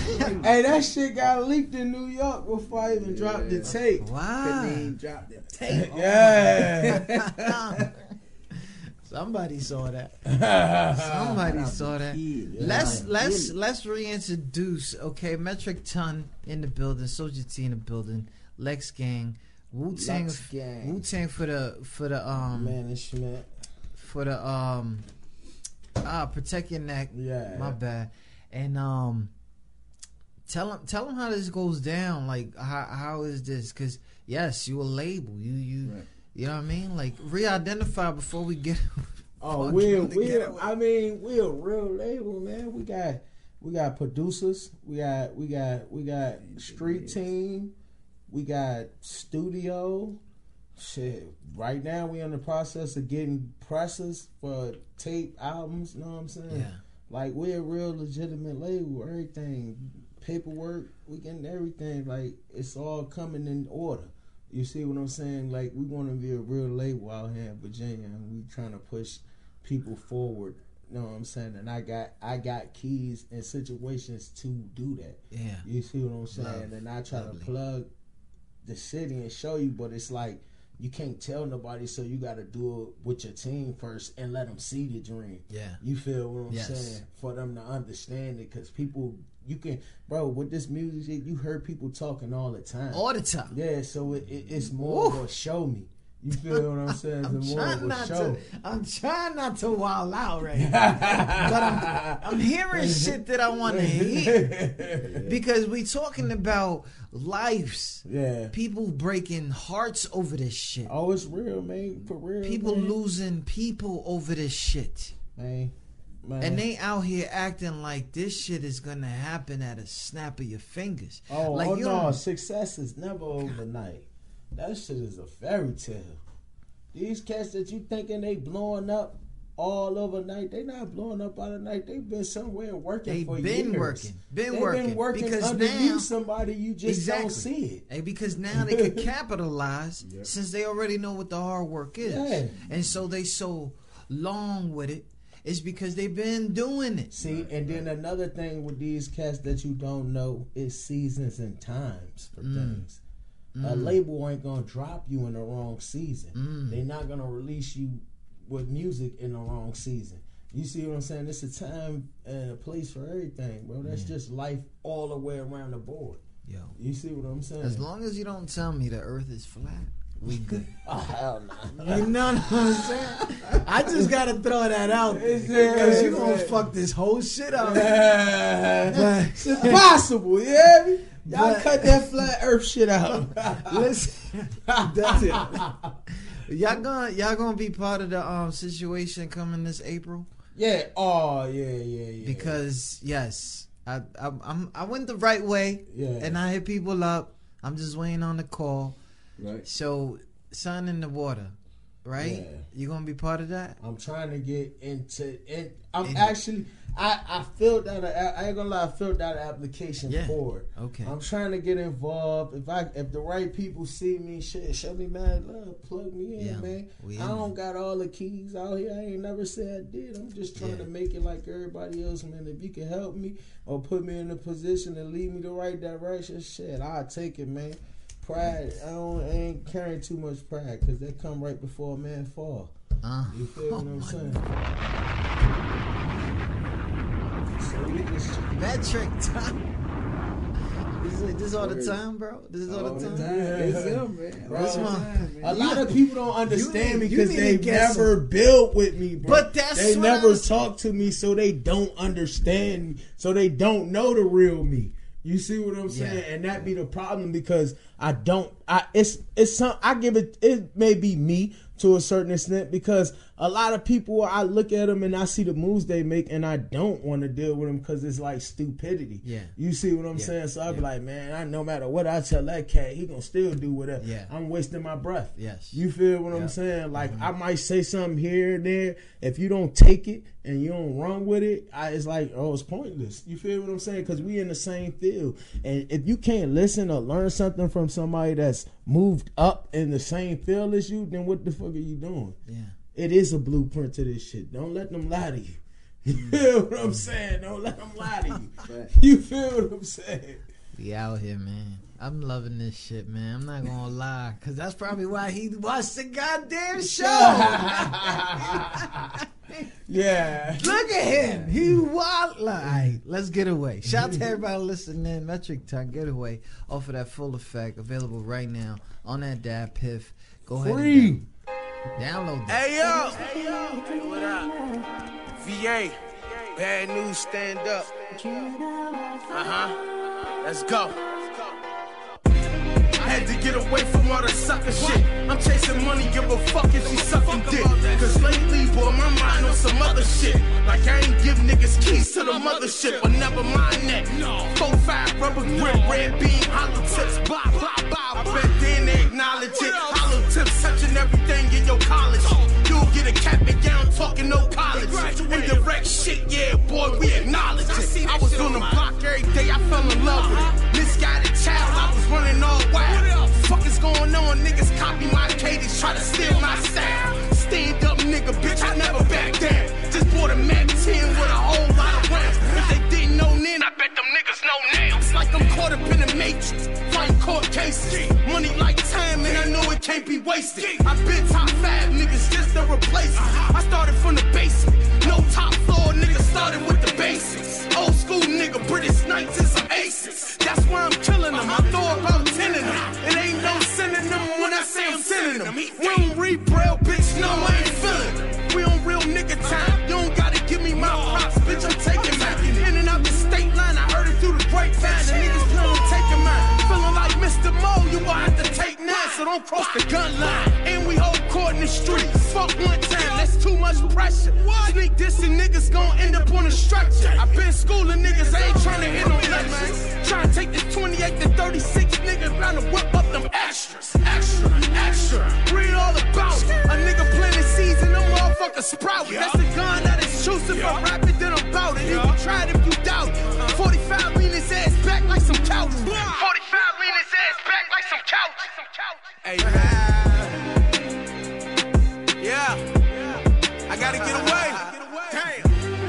something serious. Hey, that shit got leaked in New York before I even dropped the tape. wow. Name drop the tape. Yeah. Somebody saw that. Somebody saw that. Let's let's let's reintroduce. Okay, Metric Ton in the building, Soldier T in the building, Lex Gang, Wu Tang, Gang. Wu Tang for the for the um Management. for the um ah protect your neck. Yeah. My bad. And um, tell him tell him how this goes down. Like how how is this? Because yes, you a label. You you Right. you know what I mean. Like re-identify before we get. Oh, Fuck we're we getaway. I mean, we're a real label, man. We got we got producers, we got we got we got street team, we got studio. Shit, right now we in the process of getting presses for tape albums. You know what I'm saying? Yeah. Like we're a real legitimate label. Everything, paperwork, we getting everything. Like it's all coming in order. You see what I'm saying? Like we want to be a real label out here in Virginia, and we trying to push people forward. You know what I'm saying? And I got I got keys and situations to do that. Yeah. You see what I'm saying? Love. And I try Lovely. to plug the city and show you, but it's like you can't tell nobody, so you got to do it with your team first and let them see the dream. Yeah. You feel what I'm Yes. saying? For them to understand it, because people, you can, bro, with this music, you heard people talking all the time. All the time. yeah, so it, it, it's more of a show me. You feel what I'm saying? I'm trying not show. to. I'm trying not to wild out right now, but I'm, I'm hearing shit that I want to hear because we talking about lives. yeah. People breaking hearts over this shit. Oh, it's real, man. For real. People man. losing people over this shit. man. man. And they out here acting like this shit is gonna happen at a snap of your fingers. Oh, like oh you no, success is never overnight. That shit is a fairy tale. These cats that you thinking they blowing up all overnight, they not blowing up all the night. They've been somewhere working They for been years. working, been They've working, been working because underneath now- somebody you just don't see it. Hey, because now they can capitalize since they already know what the hard work is, Yeah. and so they so long with it. It's because they've been doing it. See, and then another thing with these cats that you don't know is seasons and times for Mm. things. A label ain't gonna drop you in the wrong season. Mm. They're not gonna release you with music in the wrong season. You see what I'm saying? It's a time and a place for everything, bro. That's just life all the way around the board. Yo, You see what I'm saying? as long as you don't tell me the Earth is flat, we good. oh hell no. You know what I'm saying? I just gotta throw that out because you gonna fuck this whole shit up. it's impossible, yeah. me? Y'all But- cut that flat Earth shit out. Listen, that's it. Y'all gonna y'all gonna be part of the um situation coming this April yeah. Oh yeah, yeah, yeah. because yes, I I I'm, I went the right way yeah. and I hit people up. I'm just waiting on the call. Right. So, sun in the water, right? Yeah. You gonna be part of that? I'm trying to get into it. I'm In- actually I I filled out a, I ain't gonna lie, I filled out an application Yeah. for it. Okay. I'm trying to get involved. If I if the right people see me, shit, show me mad love, plug me in, Yeah, man. we I don't got all the keys out here. I ain't never said I did. I'm just trying Yeah. to make it like everybody else, man. If you can help me or put me in a position and lead me the right direction, shit, I'll take it, man. Pride, I don't I ain't carrying too much pride because that come right before a man fall. Uh, You feel what Oh I'm my saying? So we just metric time. This is, this is all the time, bro. This is all, All the the time. time. It's him, man. Bro, All the this one- man. a lot of people don't understand me because they get never built with me, bro. But that's they never talk to me, so they don't understand me, so they don't know the real me. You see what I'm saying? Yeah. And that be the problem because I don't. I it's it's some. I give it. It may be me to a certain extent because a lot of people I look at them and I see the moves they make and I don't want to deal with them because it's like stupidity. Yeah. You see what I'm Yeah. saying? So I be Yeah. like, man, I no matter what I tell that cat, he gonna still do whatever. Yeah. I'm wasting my breath. Yes. You feel what Yeah. I'm saying? Like Mm-hmm. I might say something here and there. If you don't take it and you don't run with it, I, it's like, oh, it's pointless. You feel what I'm saying? Because we in the same field, and if you can't listen or learn something from somebody that's moved up in the same field as you, then what the fuck are you doing? Yeah. It is a blueprint to this shit. Don't let them lie to you. You mm. feel what I'm saying? Don't let them lie to you. You feel what I'm saying? We out here, man. I'm loving this shit, man. I'm not gonna lie, cause that's probably why he watched the goddamn show. Yeah. Look at him. He wild. All right, let's get away. Shout out to everybody listening. Metric Ton Getaway off of that full effect. Available right now on that DatPiff. Go ahead Free. and down- download that. Hey yo, hey what up? VA, bad news, stand up. Uh huh. Let's go. I had to get away from all the sucker shit. I'm chasing money, give a fuck if she sucking dick. Cause lately, boy, my mind on some other shit. Like I ain't give niggas keys to the mothership, but never mind that. Four five rubber grip, red beam, hollow tips, blah blah blah. I bet then they acknowledge it. Hollow tips touching everything in your college. You'll get a cap and gown talking no college. Indirect shit, yeah, boy, we acknowledge it. I was on the block every day, I fell in love with it. Misguided child, I was running all wild. Fuck is going on? Niggas copy my cadence, try to steal my style. Stand up, nigga, bitch, I never back down. Just bought a Mac 10 with a whole know then, I bet them niggas know now. It's like I'm caught up in a matrix, fighting court cases. Money like time, and I know it can't be wasted. I've been top five niggas just to replace it. I started from the basement, no top floor, nigga started with the basics. Old school nigga, British Knights and some aces. That's why I'm killing them. I throw about 10 of them. It ain't no synonym when I say I'm sending them. We don't read braille, so don't cross the gun line. And we hold court in the streets. Fuck one time, that's too much pressure. Sneak dissing niggas gon' end up on a structure. I been schooling niggas, I ain't trying to hit no lectures. Trying to take this 28 to 36 niggas round to whip up them extras. Extra, extra. Read all about it. A nigga planting seeds and them motherfuckers sprout. That's the gun that is choose if I'm rapping, then I'm bout it. You can try it if you doubt it. Uh-huh. 45 lean his ass back like some couch. 45 lean his ass back like some couch. Hey, man. Yeah. I gotta get away. Damn.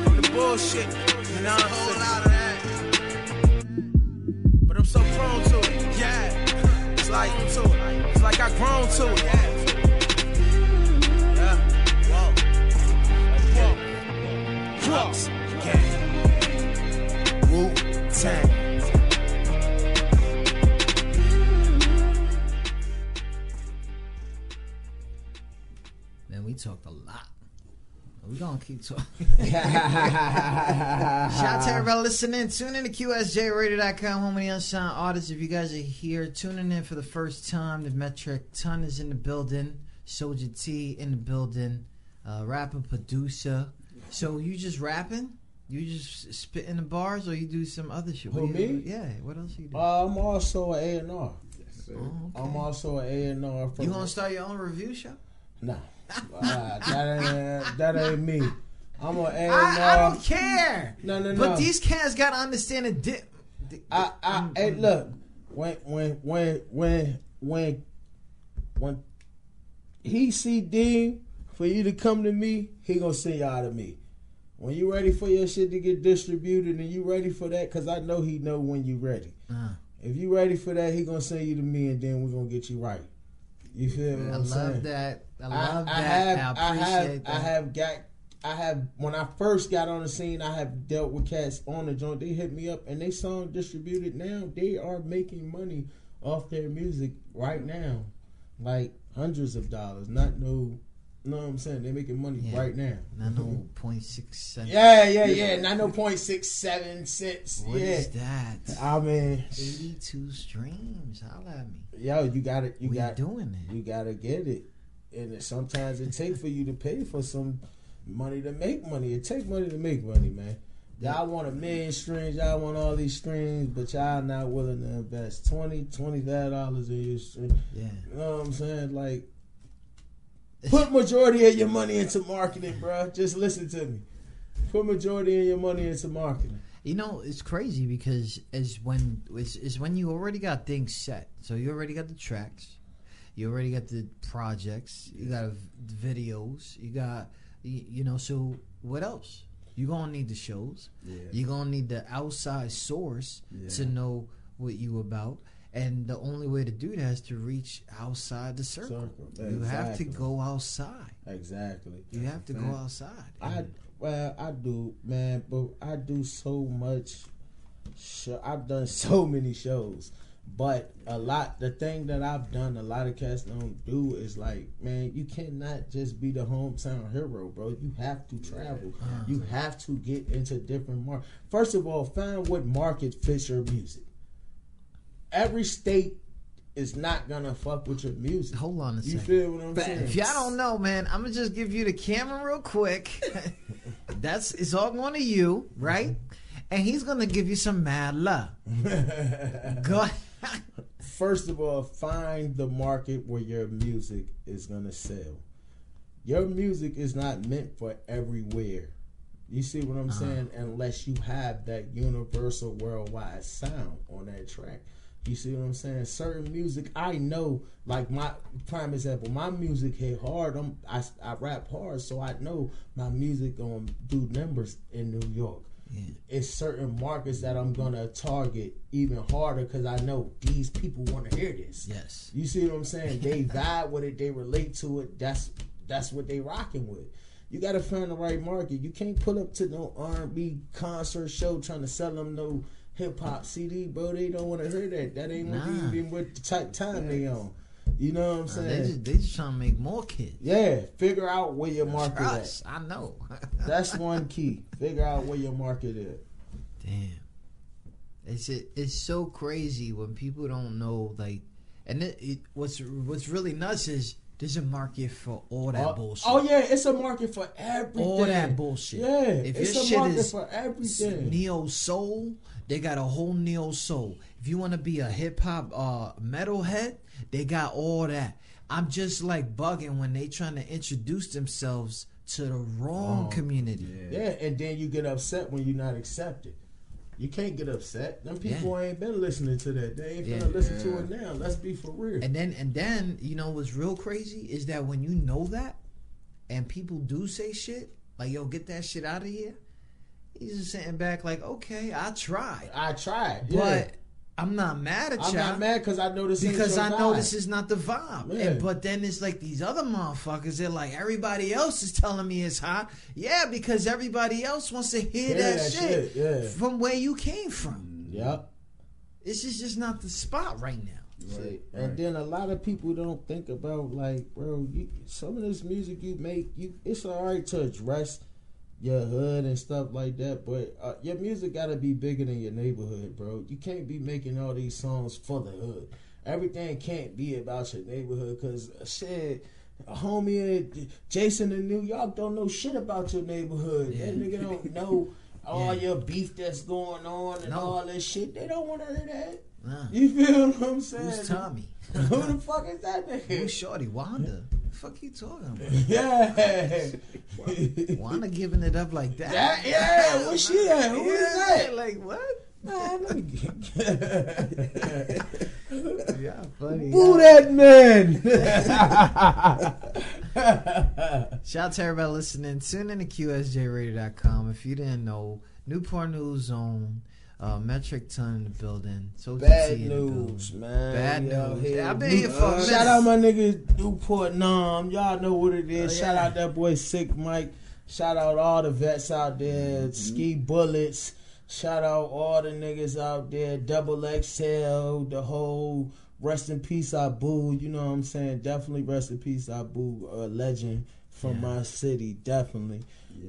From the bullshit. The nonsense. But I'm so prone to it. Yeah. It's like, it's like I've grown to it. Yeah. Whoa. Whoa. Drugs. Gang. Wu Tang. We talked a lot. We gonna keep talking. Shout out to everybody listening. Tune in to QSJRadio.com, home of the unsigned artists. If you guys are here tuning in for the first time, the Metric Ton is in the building. Soldier T in the building. Uh, rapper, producer. So you just rapping? You just spitting the bars, or you do some other shit? Who, me? Yeah. What else you do? Uh, I'm also an A and R. Oh. I'm also an A and R. you gonna start your own review show? Nah, that ain't that ain't me. I'm an A and I, I don't care. No, no, no. But these cats gotta understand the dip. I, I, hey, look, when, when, when, when, when, when he see Dean for you to come to me, he gonna send y'all to me. When you ready for your shit to get distributed and you ready for that, cause I know he know when you ready. Uh, If you ready for that, he gonna send you to me, and then we gonna get you right. You feel what I I'm love that. I love I, I that. have, I I have, that. I have got, I have. When I first got on the scene, I have dealt with cats on the joint. They hit me up and they song distributed. Now they are making money off their music right now, like hundreds of dollars. Not no, know what I'm saying? They're making money Yeah. right now. Not no point six seven. Yeah, yeah, yeah. Not no point six seven cents. What yeah. is that? I mean, Eighty two streams. Holla at me. yo, you got it. You we got. doing it. You gotta get it. And sometimes it take for you to pay for some money to make money. It take money to make money, man. Y'all want a million streams, y'all want all these streams, but y'all not willing to invest 20 dollars in your stream. Yeah. You know what I'm saying? Like, put majority of your money into marketing, bro. Just listen to me. Put majority of your money into marketing. You know, it's crazy because it's when it's, it's when you already got things set. So you already got the tracks, you already got the projects, you got videos, you got you, you know. So what else? You gonna need the shows. Yeah. You're gonna need the outside source to know what you about. And the only way to do that is to reach outside the circle. Circle. Exactly. You have to go outside. Exactly. You have to go outside. I well, I do, man, but I do so much. Show, I've done so many shows, but a lot. The thing that I've done, a lot of cats don't do is like, man, you cannot just be the hometown hero, bro. You have to travel. You have to get into different markets. First of all, find what market fits your music. Every state is not gonna fuck with your music. Hold on a You second. feel what I'm But saying? if y'all don't know, man, I'm gonna just give you the camera real quick. That's it's all going to you, right? Mm-hmm. And he's gonna give you some mad love. Go. First of all, find the market where your music is gonna sell. Your music is not meant for everywhere. You see what I'm Uh-huh. saying? Unless you have that universal worldwide sound on that track. You see what I'm saying? Certain music I know, like my prime example, my music hit hard. I'm, I, I rap hard, so I know my music gonna do numbers in New York. It's certain markets that I'm gonna target even harder because I know these people want to hear this. yes. You see what I'm saying? They vibe with it. They relate to it. That's that's what they rocking with. You got to find the right market. You can't pull up to no R&B concert show trying to sell them no hip hop CD, bro. They don't want to hear that. That ain't Nah. even what the type time they on. You know what I'm Uh, saying? they just they just trying to make more kids. yeah, figure out where your market Trust, at. I know. That's one key. Figure out where your market is. Damn. It's it's so crazy when people don't know like, and it, it, what's what's really nuts is there's a market for all that oh, bullshit. oh, yeah, it's a market for everything. all that bullshit. Yeah, if it's your a shit market is for everything. neo soul, they got a whole neo soul. If you want to be a hip hop uh, metalhead, they got all that. I'm just like bugging when they trying to introduce themselves to the wrong community. Yeah, and then you get upset when you're not accepted. You can't get upset. Them people ain't been listening to that. They ain't Yeah. gonna listen to it now. Let's be for real. And then and then you know what's real crazy is that when you know that, and people do say shit like "Yo, get that shit out of here," he's just sitting back like, "Okay, I tried, I tried, but yeah. I'm not mad at you. I'm y'all." not mad because I know this ain't because your I know vibe. this is not the vibe. Yeah. And, but then it's like these other motherfuckers. They're like everybody else is telling me it's hot. Yeah, because everybody else wants to hear Hear that, that shit, shit, yeah. from where you came from. Yep. This is just not the spot right now. See, And then a lot of people don't think about like, bro, you, some of this music you make, you it's all right to address your hood and stuff like that, but uh, your music got to be bigger than your neighborhood, bro. You can't be making all these songs for the hood. Everything can't be about your neighborhood because shit. A homie, uh, Jason in New York don't know shit about your neighborhood. That nigga don't know all Yeah. your beef that's going on and No. all this shit. They don't want to hear that. Nah. You feel what I'm saying? Who's Tommy? Who the fuck is that nigga? Who's? Shorty? Wanda? Fuck you talking about? Yeah. Wanda giving it up like that? Yeah, yeah, where she at? Who is Yeah, that? Like what? Man, let me get- Yeah, funny. Boo that man. Shout out to everybody listening. Tune in to QSJRadio.com. If you didn't know, Newport News Zone, uh, Metric Ton in the building. Social Bad T in the news, building. man. Bad news. here. I've been here for Uh. Shout out my nigga Newport Nom. Y'all know what it is. Oh, Shout out that boy Sick Mike. Shout out all the vets out there. Mm-hmm. Ski Bullets. Shout out all the niggas out there. Double XL. The whole rest in peace I Abu. You know what I'm saying? Definitely rest in peace I Abu. A legend from Yeah. my city. Definitely.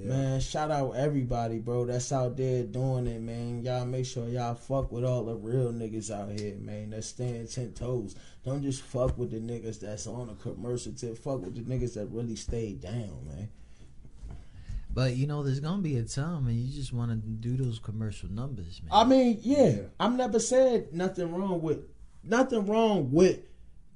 Man, shout out everybody, bro. That's out there doing it, man. Y'all make sure y'all fuck with all the real niggas out here, man. That stand ten toes. Don't just fuck with the niggas that's on a commercial tip. Fuck with the niggas that really stay down, man. But you know, there's gonna be a time when you just want to do those commercial numbers, man. I mean, yeah, I'm never said nothing wrong with nothing wrong with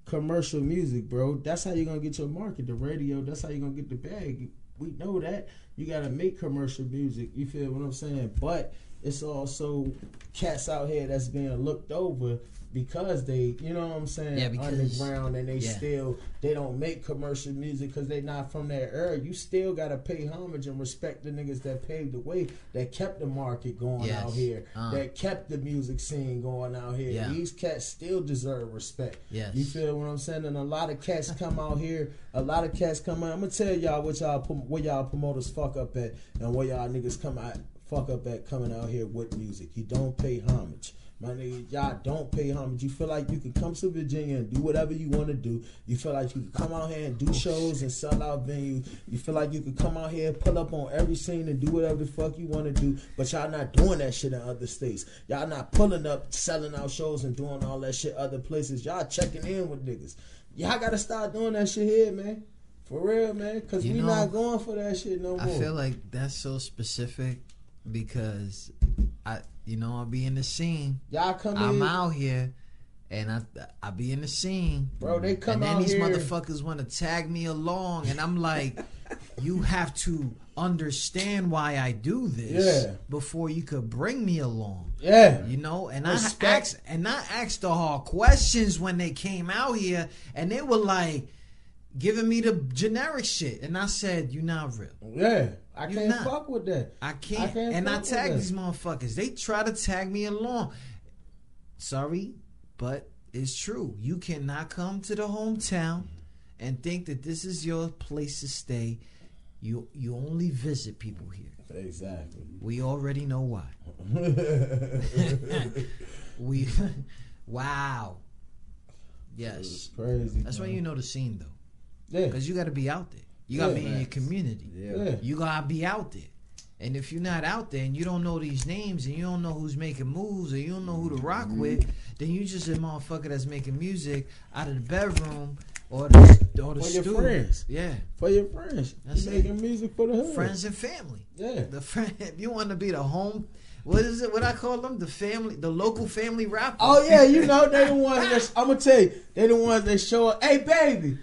commercial music, bro. That's how you're gonna get your market, the radio. That's how you're gonna get the bag. We know that you gotta make commercial music. You feel what I'm saying? But it's also cats out here that's being looked over because they, you know what I'm saying, Yeah, underground and they yeah. still they don't make commercial music because they not from that era. You still gotta pay homage and respect the niggas that paved the way, that kept the market going Yes. out here, Uh. that kept the music scene going out here. Yeah. These cats still deserve respect. Yes. You feel what I'm saying? And a lot of cats come out here. A lot of cats come out. I'm gonna tell y'all what y'all where y'all promoters fuck up at, and where y'all niggas come out fuck up at coming out here with music. You don't pay homage. My nigga, y'all don't pay homage. You feel like you can come to Virginia and do whatever you want to do. You feel like you can come out here and do shows and sell out venues. You feel like you can come out here, and pull up on every scene and do whatever the fuck you want to do. But y'all not doing that shit in other states. Y'all not pulling up, selling out shows and doing all that shit other places. Y'all checking in with niggas. Y'all gotta start doing that shit here, man. For real, man. Cause You we know, not going for that shit no more. I feel like that's so specific because I, you know, I'll be in the scene. y'all come I'm in. out here, and I I be in the scene, Bro, they come and then these here- motherfuckers want to tag me along, and I'm like, you have to understand why I do this Yeah. before you could bring me along. Yeah. You know, and Respect. I asked and I asked the hard questions when they came out here, and they were like giving me the generic shit, and I said, "You're not real. Yeah. I You can't not. fuck with that. I can't." I can't and I tag that. these motherfuckers. They try to tag me along. Sorry, but it's true. You cannot come to the hometown and think that this is your place to stay. You you only visit people here. Exactly. We already know why. we wow. Yes. Crazy. That's why you know the scene though. Yeah. Because you gotta be out there. You gotta Yeah. be in your community. Yeah. You gotta be out there. And if you're not out there and you don't know these names and you don't know who's making moves or you don't know who to rock Mm-hmm. with, then you just a motherfucker that's making music out of the bedroom or the, or the For your studio. friends. Yeah. For your friends. That's you it. making music for the hood. Friends and family. Yeah. The friend if you want to be the home what is it what I call them? The family the local family rapper. Oh yeah, you know they the ones that I'm gonna tell you they the ones that show up. Hey baby,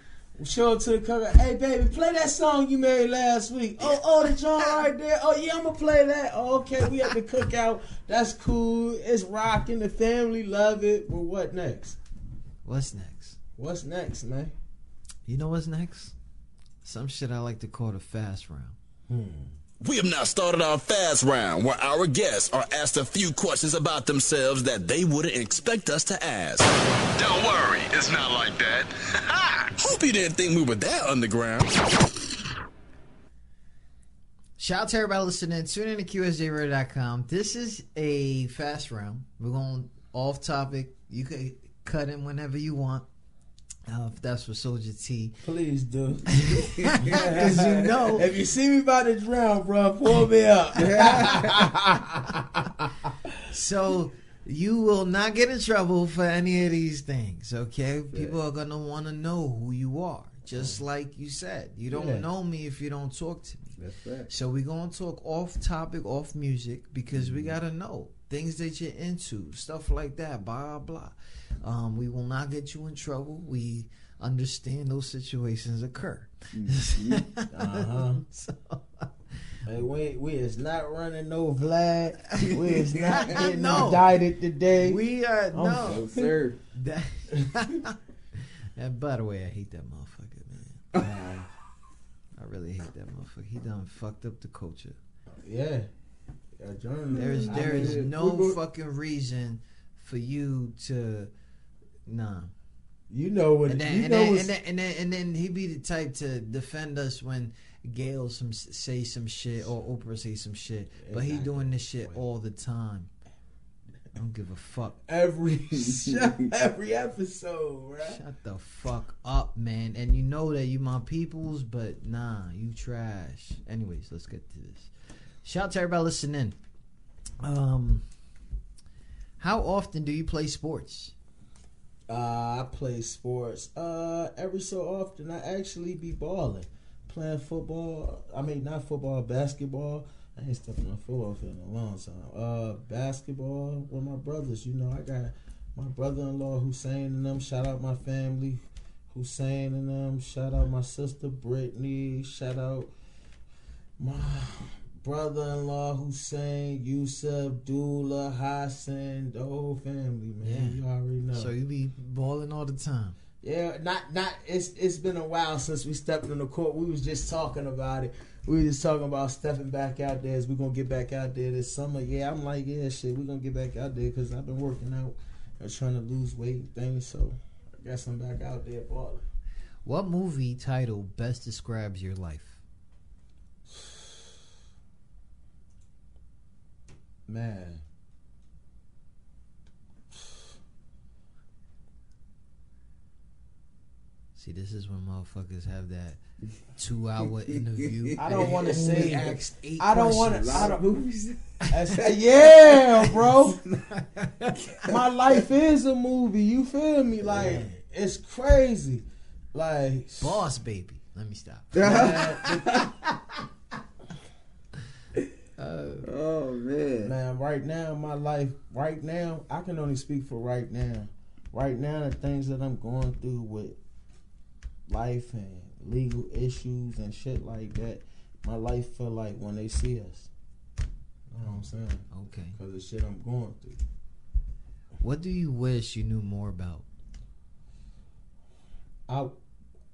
show up to the cover. Hey baby, play that song you made last week. Oh oh the joint right there. Oh yeah, I'm gonna play that. Oh, okay, we at the cookout. That's cool. It's rocking. The family love it. But what next? What's next? What's next, man? You know what's next? Some shit I like to call the fast round. Hmm. We have now started our fast round where our guests are asked a few questions about themselves that they wouldn't expect us to ask. Don't worry, it's not like that. Hope you didn't think we were that underground. Shout out to everybody listening. Tune in to QSJRadio.com. This is a fast round. We're going off topic. You can cut in whenever you want. Uh, if that's for Soldier T. Please do. Because you know, If you see me about to drown, bro, pull me up. so you will not get in trouble for any of these things, okay? People are going to want to know who you are. Just like you said, you don't Yeah. know me if you don't talk to me. That's right. So we're gonna talk off topic, off music, because we gotta know things that you're into, stuff like that, blah blah. Um, we will not get you in trouble. We understand those situations occur. Uh-huh. So, Hey, we we is not running no Vlad. We is not getting No. indicted today. we are I'm no. sir. That, and by the way, I hate that motherfucker, man. I really hate that motherfucker. He done fucked up the culture. yeah. There's there is no fucking reason for you to nah. You know what? And then, you and, know then, and then and then and then he be the type to defend us when Gail some say some shit or Oprah say some shit, but he doing this shit all the time. I don't give a fuck. every every episode, right? Shut the fuck up, man. And you know that you my peoples, but nah, you trash. Anyways, let's get to this. Shout out to everybody listening. Um, how often do you play sports? Uh, I play sports. Uh, every so often, I actually be balling, playing football. I mean, not football, basketball. I ain't stepping on football field in a long time. Uh, basketball with my brothers. You know, I got my brother-in-law Hussein and them. Shout out my family, Hussein and them. Shout out my sister Brittany. Shout out my brother-in-law Hussein, Yusuf, Dula, Hassan, the whole family, man. Yeah. You already know. So you be balling all the time. Yeah, not not. It's it's been a while since we stepped in the court. We was just talking about it. We was just talking about stepping back out there. As we gonna get back out there this summer. Yeah, I'm like, yeah, shit, we gonna get back out there because I've been working out and trying to lose weight and things. So I guess I'm back out there balling. What movie title best describes your life? Man, See, this is when motherfuckers have that two hour interview. I don't want to say. asked eight I don't want questions. to. I don't. I say, yeah, bro. My life is a movie. You feel me? Like it's crazy. Like Boss baby. Let me stop. Oh man. Man, right now, my life, right now, I can only speak for right now. Right now, the things that I'm going through with life and legal issues and shit like that, my life feel like when they see us. You know what I'm saying? Okay. Because the shit I'm going through. What do you wish you knew more about? I,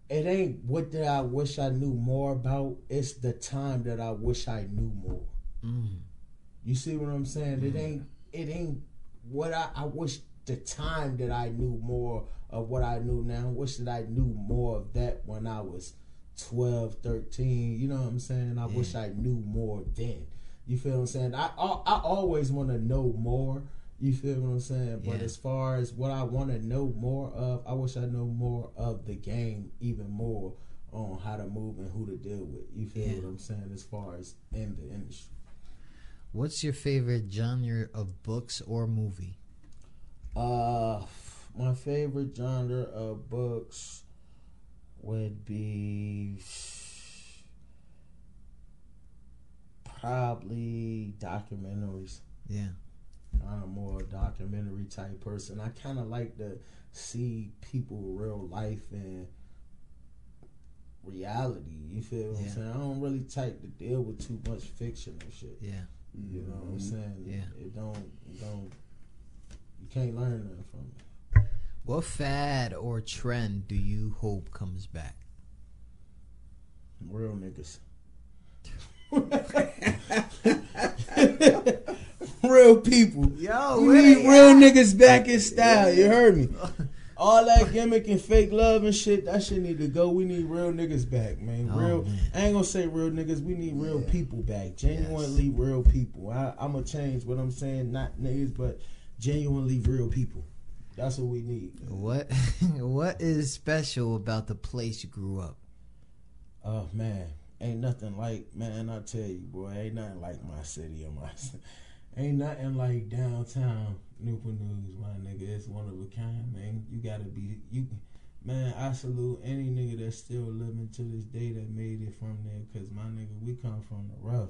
it ain't what that I wish I knew more about. It's the time that I wish I knew more. Mm. You see what I'm saying? It ain't it ain't what I, I wish the time that I knew more of what I knew now. I wish that I knew more of that when I was 12, 13. You know what I'm saying? I wish I knew more then. You feel what I'm saying? I I, I always want to know more. You feel what I'm saying? But as far as what I want to know more of, I wish I know more of the game even more on how to move and who to deal with. You feel Yeah. what I'm saying? As far as in the industry. What's your favorite genre of books or movie? Uh, my favorite genre of books would be probably documentaries. Yeah. I'm more a documentary type person. I kind of like to see people real life and reality. You feel what Yeah. I'm saying? I don't really type to deal with too much fiction and shit. Yeah. You know what I'm mm-hmm. saying? Yeah. It don't, it don't. You can't learn nothing from it. What fad or trend do you hope comes back? Real niggas. real people. Yo, we need real niggas back in style. You heard me. All that gimmick and fake love and shit, that shit need to go. We need real niggas back, man. Oh, Real. man. I ain't gonna say real niggas. We need real people back. Genuinely real people. I, I'm gonna change what I'm saying. Not niggas, but genuinely real people. That's what we need. What What is special about the place you grew up? Oh man, ain't nothing like man. I tell you, boy, ain't nothing like my city or my. Ain't nothing like downtown Newport News, my nigga. It's one of a kind, man. You gotta be you, man. I salute any nigga that's still living to this day that made it from there, cause my nigga, we come from the rough.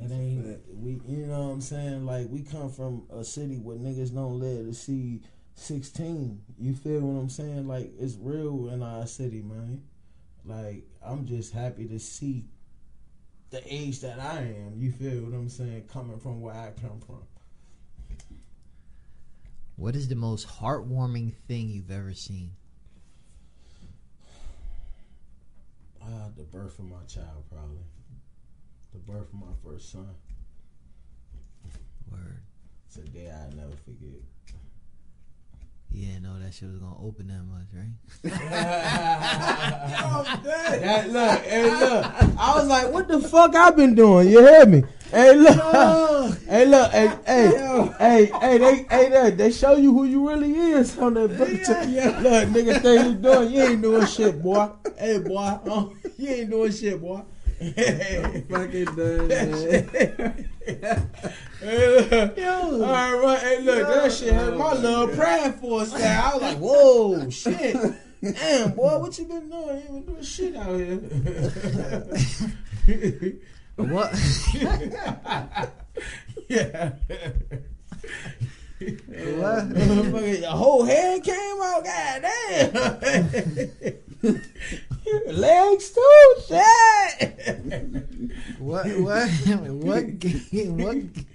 It ain't we, you know what I'm saying? Like we come from a city where niggas don't live to see 16. You feel what I'm saying? Like it's real in our city, man. Like I'm just happy to see the age that I am. You feel what I'm saying? Coming from where I come from. What is the most heartwarming thing you've ever seen? Ah, the birth of my child, probably. The birth of my first son. Word. It's a day I'll never forget. Yeah, no, that shit was gonna open that much, right? That look, hey look. I was like, what the fuck I been doing? You heard me? Hey look, hey look, hey hey hey hey they hey they, they show you who you really is on that picture. Yeah. Look, nigga, think you doing? You ain't doing shit, boy. Hey, boy, oh, you ain't doing shit, boy. Fucking done, man. Hey, look. All right. Hey, look, that shit had my little pride for us. There, I was like, whoa, shit. Damn, boy, what you been doing? You been doing shit out here. What? yeah. what? Your whole head came out, goddamn. Legs too, shit. What? What? What game? What? g-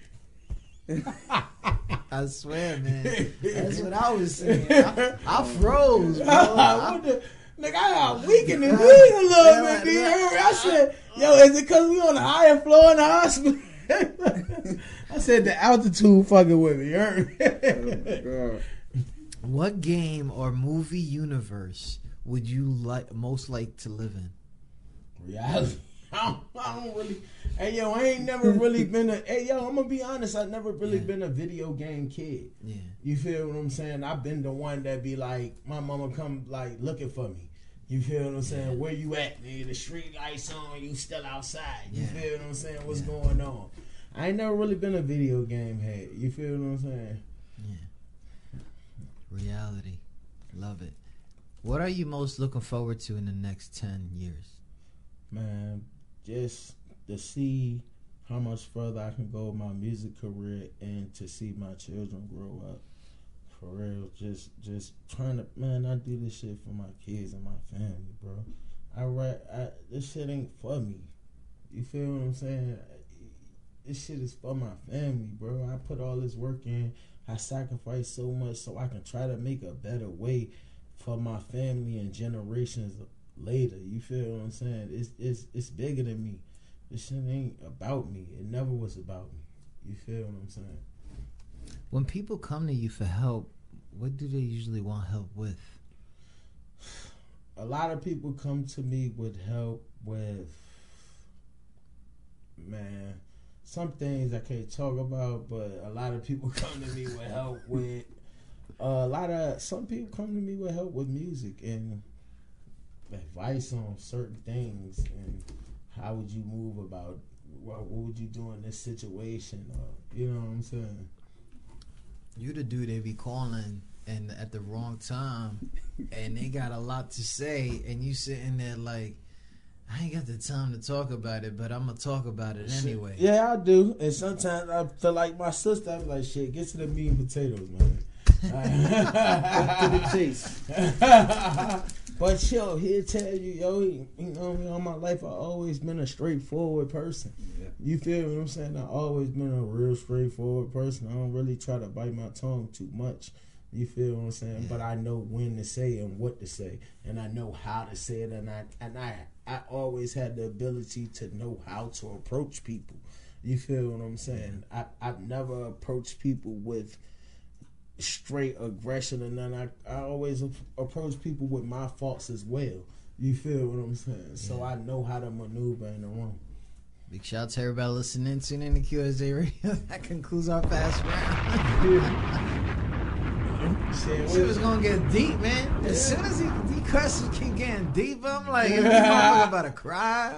I swear, man. That's what I was saying. I, I froze, bro. I- what the, nigga, I got weakened in knees a little bit. Do you hear? I said, yo, is it because we on the higher floor in the hospital? I said the altitude fucking with me. You heard me? Oh, God. what game or movie universe would you like most like to live in? reality. I don't, I don't really. Hey yo, I ain't never really been a. Hey yo, I'm gonna be honest. I never really been a video game kid. Yeah. You feel what I'm saying? I've been the one that be like, my mama come like looking for me. You feel what I'm saying? Where you at, nigga? The street lights on, you still outside. You Yeah. feel what I'm saying? What's going on? I ain't never really been a video game head. You feel what I'm saying? Yeah. Reality. Love it. What are you most looking forward to in the next 10 years? man, just to see how much further I can go with my music career and to see my children grow up. For real, just just trying to man, I do this shit for my kids and my family, bro. I write, I, this shit ain't for me. You feel what I'm saying? This shit is for my family, bro. I put all this work in. I sacrifice so much so I can try to make a better way for my family and generations later. You feel what I'm saying? It's it's it's bigger than me. This shit ain't about me. It never was about me. You feel what I'm saying? When people come to you for help, what do they usually want help with? A lot of people come to me with help with man, some things I can't talk about, but a lot of people come to me with help with a lot of some people come to me with help with music and advice on certain things and how would you move about what, what would you do in this situation or you know what I'm saying? You the dude they be calling and at the wrong time and they got a lot to say and you sitting there like I ain't got the time to talk about it, but I'm gonna talk about it anyway. Yeah, I do. And sometimes I feel like my sister. I'm like, shit, get to the meat and potatoes, man. To the chase. but yo, he'll tell you, yo, he, you know, me all my life I always been a straightforward person. Yeah. You feel what I'm saying? I always been a real straightforward person. I don't really try to bite my tongue too much. You feel what I'm saying? Yeah. But I know when to say and what to say, and I know how to say it, and I and I I always had the ability to know how to approach people. You feel what I'm saying? I I've never approached people with straight aggression, and then I I always approach people with my faults as well. You feel what I'm saying? So I know how to maneuver in the room. Big shout out to everybody listening. Tune in to QSJ Radio. that concludes our fast round. Shit was gonna get deep, man. As soon as he, he questions keep getting deep, I'm like, this about to cry?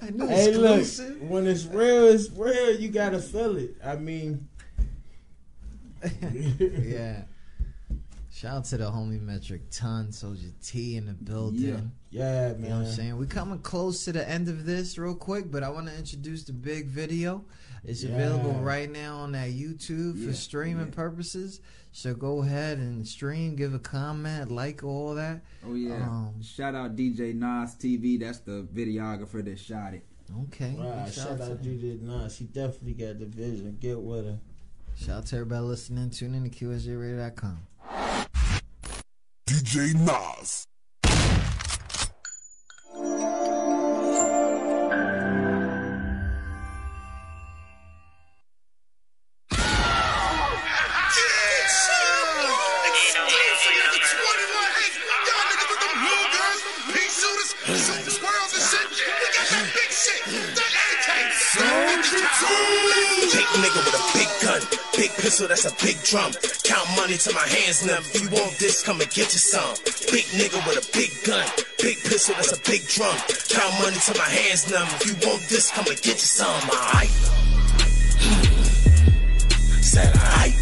Hey, look, when it's real, it's real. You gotta feel it. I mean, yeah. Shout out to the homie Metric Ton, Soldier T in the building. yeah, You know what man. I'm saying? We're coming close to the end of this real quick, but I want to introduce the big video. It's available right now on that YouTube for streaming yeah. purposes. So go ahead and stream, give a comment, like all that. Oh yeah. Um, Shout out DJ Nas TV. That's the videographer that shot it. Okay. Wow, Big shout out to, DJ Nas. He definitely got the vision. Get with her. Shout out to everybody listening. Tune in to QSJRadio.com. DJ Nas. Pistol, that's a big drum. Count money to my hands now. If you want this, come and get you some. Big nigga with a big gun, big pistol, that's a big drum. Count money to my hands now. If you want this, come and get you some. Alright. Said alright.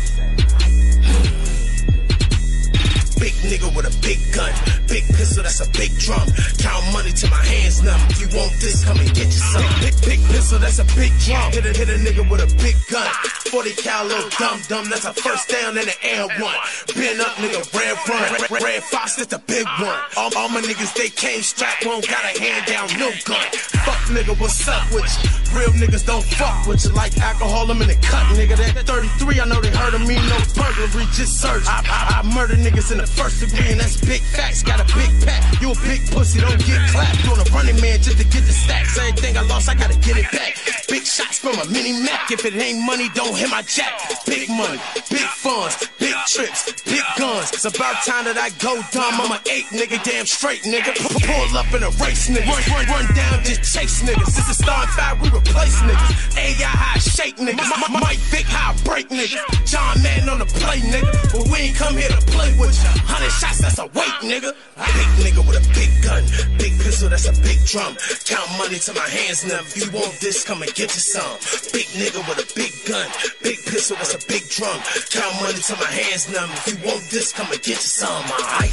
Nigga with a big gun, big pistol, that's a big drum. Count money to my hands numb. If you want this, come and get you some. Big, big pistol, that's a big drum. Hit a, hit a nigga with a big gun. 40 cal, little dumb dumb, that's a first down in the air one. Been up, nigga, red run. Red, red Fox, that's the big one. All, all my niggas, they came strapped, won't got a hand down, no gun. Fuck nigga, what's up with you? Real niggas don't fuck with you like alcohol, I'm in the cut, nigga. That 33, I know they heard of me, no burglary, just search. I, I, I murder niggas in the first degree, and that's big facts. Got a big pack, you a big pussy, don't get clapped. Doing a running man just to get the stacks. Everything I lost, I gotta get it back. Big shots from a mini Mac. If it ain't money, don't hit my jack. Big money, big funds, big trips, big guns. It's about time that I go dumb. I'm an eight nigga, damn straight nigga. Pull up in a race nigga. Run, run, run down, just chase niggas. This is starting five, we replace niggas. AI high shake niggas. Mike Vick high break niggas. John Madden on the play nigga. But we ain't come here to play with you. Hundred shots, that's a weight nigga. Big nigga with a big gun, big pistol, that's a big drum. Count money to my hands now. If you want this, come and get you some. Big nigga with a big gun, big pistol, that's a big drum. Count money to my hands now. If you want this, come and get you some. Alright.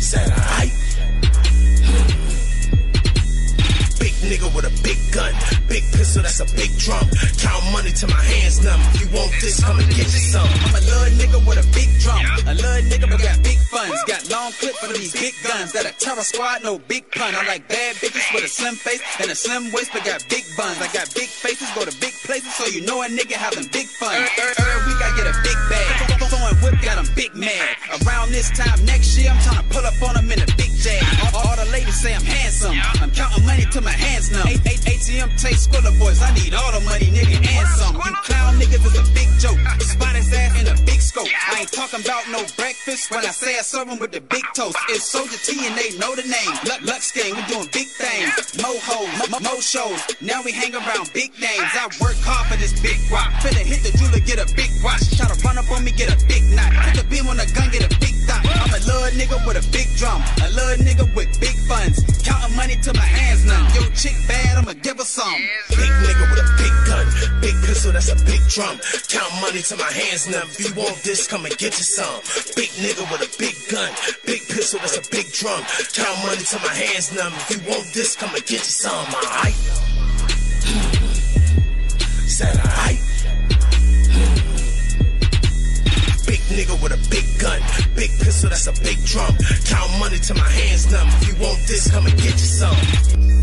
Said alright. Nigga with a big gun, big pistol, that's a big drum. Count money to my hands numb. If you want this, come and get you some. I'm a little nigga with a big drum. A little nigga but got big funds. Got long clip for these big guns. That a terror squad, no big pun. I like bad bitches with a slim face and a slim waist, but got big buns. I got big faces, go to big places, so you know a nigga having big fun. Er, every, every week I get a big bag. Whip, got 'em big mad. Around this time next year, I'm trying to pull up on 'em in a big jag. All, all the ladies say I'm handsome. I'm counting money to my hands numb. A- A- ATM full of boys. I need all the money, nigga, and some. You clown niggas is a big joke. Spot his ass in a big scope. I ain't talking about no breakfast when I say I serve 'em with the big toast. It's Soldier T and they know the name. Lux, Lux gang, we doing big things. Mo hoes, mo, mo shows. Now we hang around big names. I work hard for this big rock. Finna hit the jeweler, get a big watch. Try to run up on me, get a big knot. Put the beam on the gun, get a big dot. I'm a little nigga with a big drum. A little nigga with big funds. Counting money to my hands none. Yo, chick bad, I'ma give her some. Big nigga with a big gun, big pistol, that's a big drum. Count money to my hands now. If you want this, come and get you some. Big nigga with a big gun, big pistol, that's a big drum. Count money to my hands now. If you want this, come and get you some. Alright. Hmm. Said alright. Nigga with a big gun, big pistol, that's a big drum. Count money to my hands now. If you want this, come and get you some.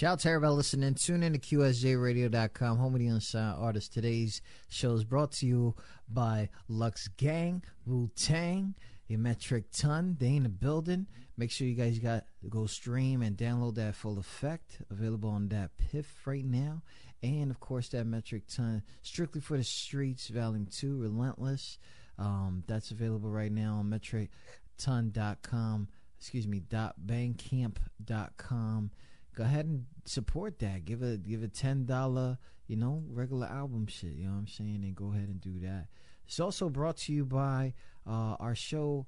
Shout out to everybody listening. Tune in to QSJRadio.com, home of the unsigned artists. Today's show is brought to you by Lux Gang, Wu Tang, a metric ton. They in the building. Make sure you guys got go stream and download that full effect. Available on DatPiff right now. And of course that metric ton strictly for the streets, volume two, relentless. Um, that's available right now on metricton.com. Excuse me, dot bandcamp.com go ahead and support that. Give a give a ten dollar, you know, regular album shit. You know what I'm saying? And go ahead and do that. It's also brought to you by uh, our show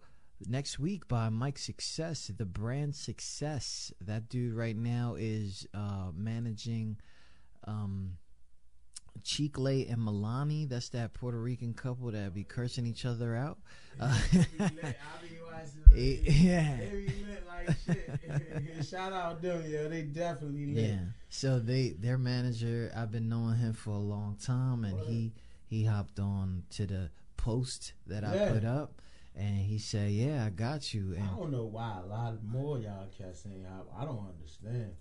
next week by Mike Success, the brand Success. That dude right now is uh, managing um, Chikle and Milani. That's that Puerto Rican couple that be cursing each other out. Uh, yeah. Shout out them, yeah. They definitely lit. Yeah. So they their manager, I've been knowing him for a long time, and he he hopped on to the post that I put up, and he said, "Yeah, I got you." And I don't know why a lot more y'all cats ain't out. I don't understand.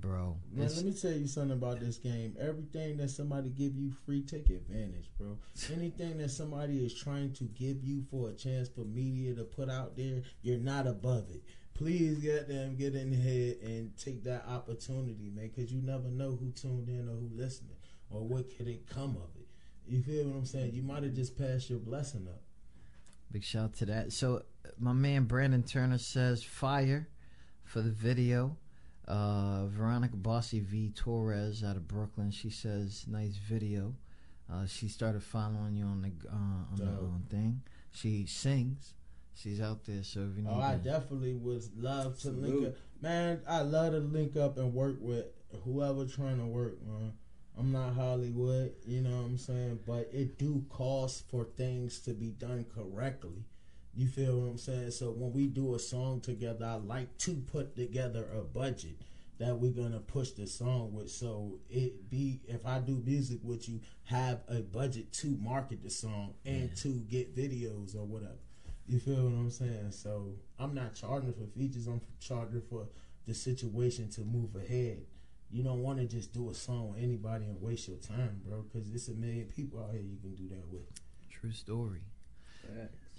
Bro. Man, It's- let me tell you something about this game. Everything that somebody give you free, take advantage, bro. Anything that somebody is trying to give you for a chance for media to put out there, you're not above it. Please get them, get in head and take that opportunity, man, because you never know who tuned in or who listening or what could it come of it. You feel what I'm saying? You might have just passed your blessing up. Big shout out to that. So my man Brandon Turner says fire for the video. Uh, Veronica Bossy V Torres out of Brooklyn. She says nice video. Uh, she started following you on the uh, on the Dope. thing. She sings. She's out there. So if you need Oh, I definitely would love to link up. Man, I love to link up and work with whoever trying to work, man. I'm not Hollywood, you know what I'm saying? But it do cost for things to be done correctly. You feel what I'm saying? So when we do a song together, I like to put together a budget that we're gonna push the song with. So it be if I do music with you, have a budget to market the song and to get videos or whatever. You feel what I'm saying? So I'm not charging for features. I'm charging for the situation to move ahead. You don't want to just do a song with anybody and waste your time, bro. Because it's a million people out here you can do that with. True story.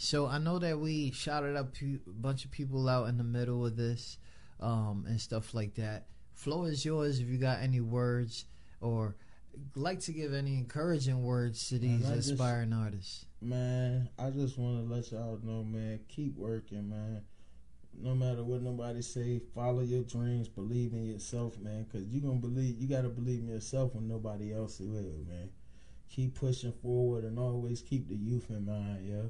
So I know that we shouted up a bunch of people out in the middle of this, um, and stuff like that. Floor is yours if you got any words or like to give any encouraging words to these just- aspiring artists. Man, I just want to let y'all know, man. Keep working, man. No matter what nobody say, follow your dreams, believe in yourself, man. Cause you gonna believe, you gotta believe in yourself when nobody else will, man. Keep pushing forward and always keep the youth in mind, yeah.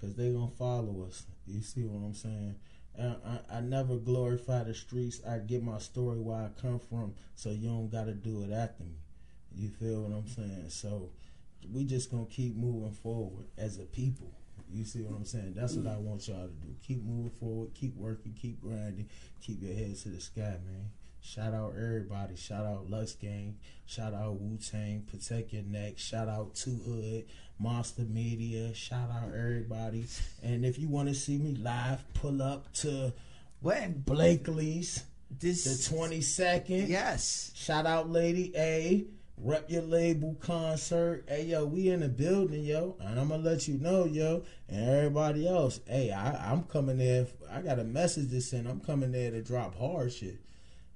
Cause they gonna follow us. You see what I'm saying? I, I, never glorify the streets. I give my story where I come from, so you don't gotta do it after me. You feel what I'm saying? So we just gonna keep moving forward as a people. You see what I'm saying? That's what I want y'all to do. Keep moving forward, keep working, keep grinding, keep your head to the sky, man. Shout out everybody. Shout out Lux Gang. Shout out Wu Tang. Protect your neck. Shout out Two Hood. Monster Media. Shout out everybody. And if you want to see me live, pull up to When Blakely's this the 22nd. yes, Shout out Lady A. Rep your label concert. Hey yo, we in the building, yo. And I'm gonna let you know, yo, and everybody else. Hey, I, I'm coming there. I got a message to send. I'm coming there to drop hard shit.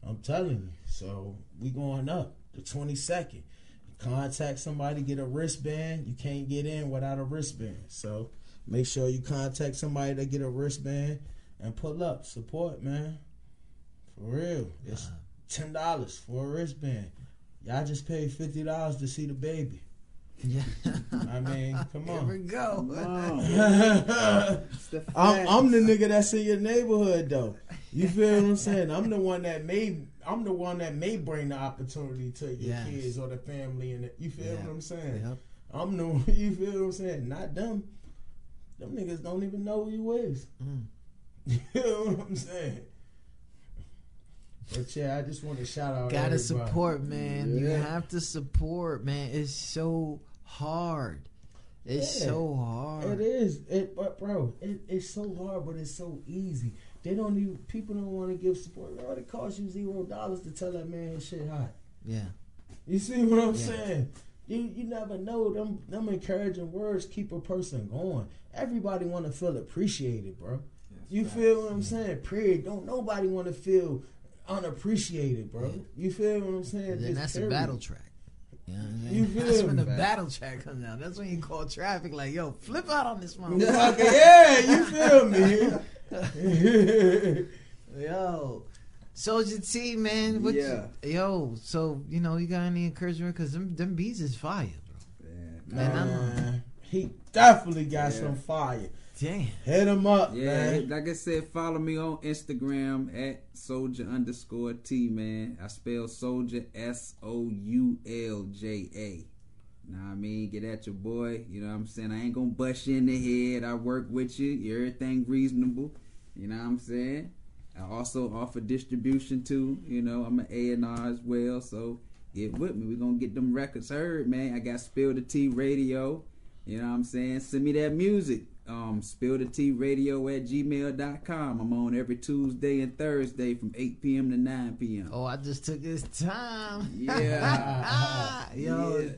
I'm telling you. So we going up the 22nd. Contact somebody, get a wristband. You can't get in without a wristband. So make sure you contact somebody to get a wristband and pull up. Support, man. For real. It's ten dollars for a wristband. Y'all just paid fifty dollars to see the baby. Yeah. I mean, come Here we on. go. I'm, I'm the nigga that's in your neighborhood though. You feel what I'm saying? I'm the one that may I'm the one that may bring the opportunity to your Yes. kids or the family and the, you feel Yeah. what I'm saying? Yep. I'm the you feel what I'm saying? Not them. Them niggas don't even know who you is. Mm. You feel what I'm saying? But yeah, I just want to shout out. Gotta everybody. support, man. You have to support, man. It's so hard. It's Yeah. so hard. It is, it, but bro, it, it's so hard, but it's so easy. They don't even people don't want to give support. Bro, it costs you zero dollars to tell that man his shit hot. Yeah. You see what I'm Yeah. saying? You you never know them them encouraging words keep a person going. Everybody want to feel appreciated, bro. You feel what I'm saying? Period. Don't nobody want to feel unappreciated, bro. You feel what I'm saying? And then Just that's a battle track. You know what I mean? That's when the battle track comes out. That's when you call traffic like, yo, flip out on this one. yeah, you feel me? Yo. Soldier T, man. What Yeah. You, yo, so, you know, you got any encouragement? Because them, them beats is fire, bro. Yeah. And I'm- Man, he definitely got Yeah. some fire. Damn. Hit him up, Yeah, man. like I said, follow me on Instagram at soldier underscore T man. I spell soldier S O U L J A. You know what I mean? Get at your boy. You know what I'm saying? I ain't gonna bust you in the head. I work with you. Everything reasonable. You know what I'm saying? I also offer distribution too. You know, I'm an A&R as well. So get with me. we gonna get them records heard, man. I got Spill the Tea Radio. You know what I'm saying? Send me that music. Um, spill the tea radio at gmail.com. I'm on every Tuesday and Thursday from 8 p.m. to 9 p.m. Oh, I just took his time. Yeah. Yo, Yeah.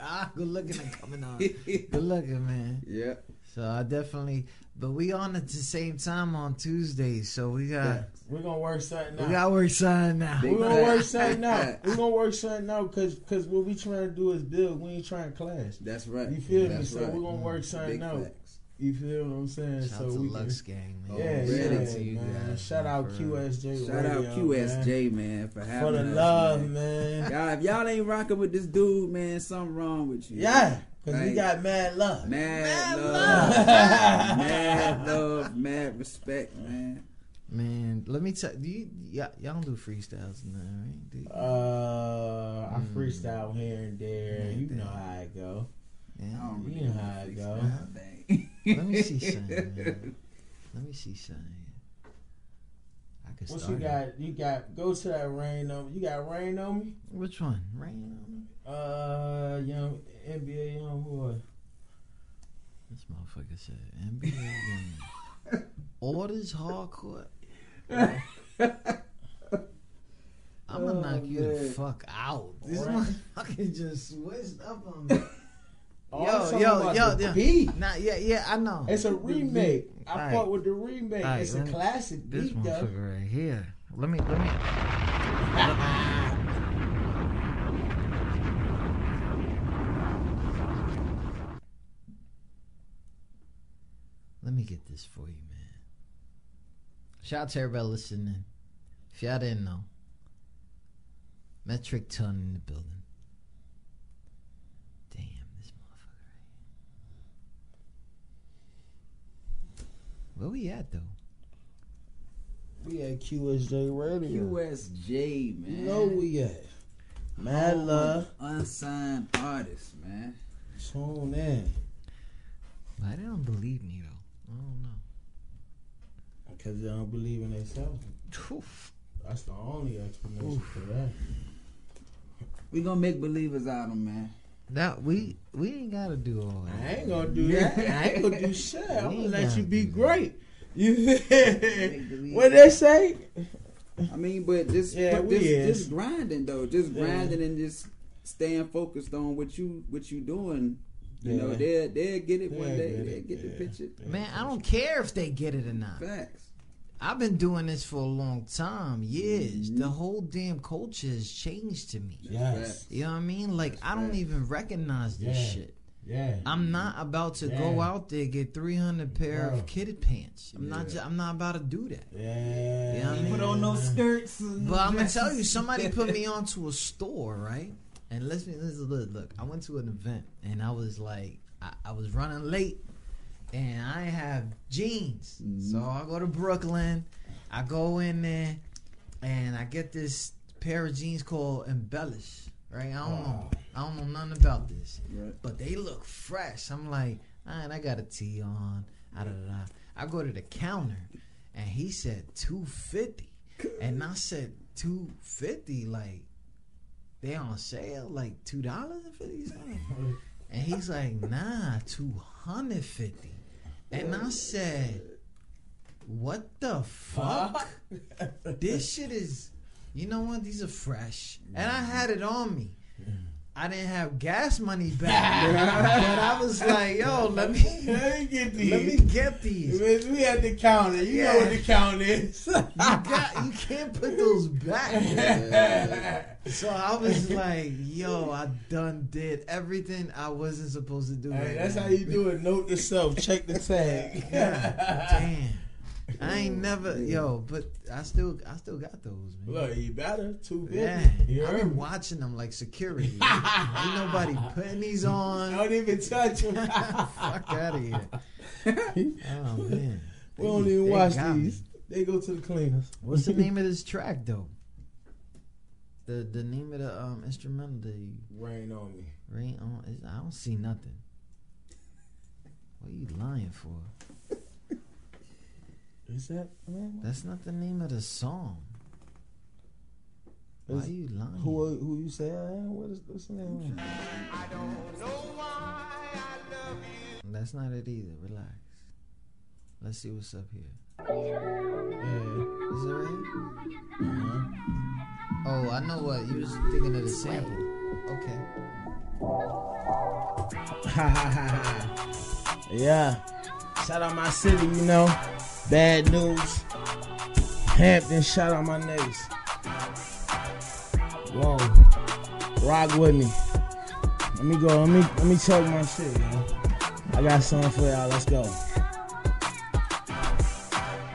ah, good looking and coming on. good looking, man. yeah. So I definitely, but we on at the same time on Tuesdays, so we got We're gonna work something out. we got work sign now. We're gonna work something out. We're gonna work something out because cause what we trying to do is build. We ain't trying to clash. That's right. You feel me? That's So we're gonna work something Big out. facts. You feel what I'm saying? Shout so out to we Lux can. Gang, man. Yeah, Already. yeah, to you man. guys, Shout man, out. QSJ. Shout out QSJ, man, for having for the us, love, man. man. Y'all, if y'all ain't rocking with this dude, man, something wrong with you. Yeah, because we got mad love. Mad, love, love. mad love, mad respect, man. Man, let me tell do you y'all, y'all don't do freestyles in there, right? Do? Uh, I Mm. freestyle here and there. Yeah, you know how it go. Yeah. I don't You know how it go. freestyle thing. Let me see something. Let me see something. I could What start. you it. got? You got go to that rain on me. You got rain on me. Which one? Rain on me. Uh, young NBA young boy. This motherfucker said NBA game. Orders hardcore. I'm gonna Oh, knock you the man. fuck out. This Alright. motherfucker just switched up on me. Yo, yo, yo, the yo. beat. Nah, yeah, yeah, I know. It's a remake. I fuck with the remake. It's a me- classic This beat, though. right here. Let me, let me. Let me get this for you, man. Shout out to everybody listening. If y'all didn't know, Metric Ton in the building. Damn, this motherfucker right here. Where we at though? We at QSJ Radio. QSJ, man. You know we at. Mad Home love. Unsigned artist, man. Tune in. But they don't believe me though. I don't know. Because they don't believe in themselves. Oof. That's the only explanation for that. We gonna make believers out of them, man. That we we ain't gotta do all that. I that. ain't gonna do that. I ain't gonna do shit. I'm gonna let you be great. You believe. what they say? I mean, but just Yeah, but we just, grinding though, just Yeah. grinding and just staying focused on what you what you doing. You know, they'll they'll get it one They'll day. get They'll it, get the picture. Man, I don't care if they get it or not. Facts. I've been doing this for a long time, years. Mm-hmm. The whole damn culture has changed to me. Yes. You know what I mean? Like I don't right. even recognize this Yeah. shit. Yeah. I'm not about to go out there get 300 pair Bro. of kitted pants. I'm not. Ju- I'm not about to do that. Yeah. You know what I mean? Put on no skirts. and But I'm gonna tell you, somebody put me onto a store, right? And listen, listen, look, look. I went to an event and I was like, I, I was running late, and I have jeans, so mm-hmm. I go to Brooklyn. I go in there, and I get this pair of jeans called Embellish. Right? I don't know. Oh. I don't know nothing about this, Right. but they look fresh. I'm like, all right, I got a tee on. Da, da, da. I go to the counter, and he said two fifty, and I said two fifty. Like they on sale, like two dollars and fifty cents. And he's like, nah, two hundred fifty. And I said, what the fuck? this shit is, you know what? These are fresh, and I had it on me. I didn't have gas money back, but I was like, yo, let me Let me get these. let me get these. You We at the counter. You know what the counter is. got, you can't put those back. So I was like, yo, I done did everything I wasn't supposed to do. Hey, right that's now. how you do it. Note to self. Check the tag. Damn. I ain't never yo, but I still I still got those, man. Look, you better two fifty. yeah, You I've been watching them like security. Ain't nobody putting these on. Don't even touch them. Fuck out of here. Oh man, we don't even watch got me. these. They go to the cleaners. What's the name of this track though? The the name of the um instrumental that you Rain on me. rain on I don't see nothing. What are you lying for? Is that man? That's not the name of the song. Why Is- are you lying? Who who you say I am? What is what's the name? That's not it either. Relax. Let's see what's up here. Yeah. Is it right? Uh-huh. Oh, I know what you was thinking of the sample. Okay. Ha ha ha ha. Yeah. Shout out my city, you know. Bad news. Hampton, shout out my niggas. Whoa. Rock with me. Let me go. Let me let me talk my shit. I got something for y'all. Let's go.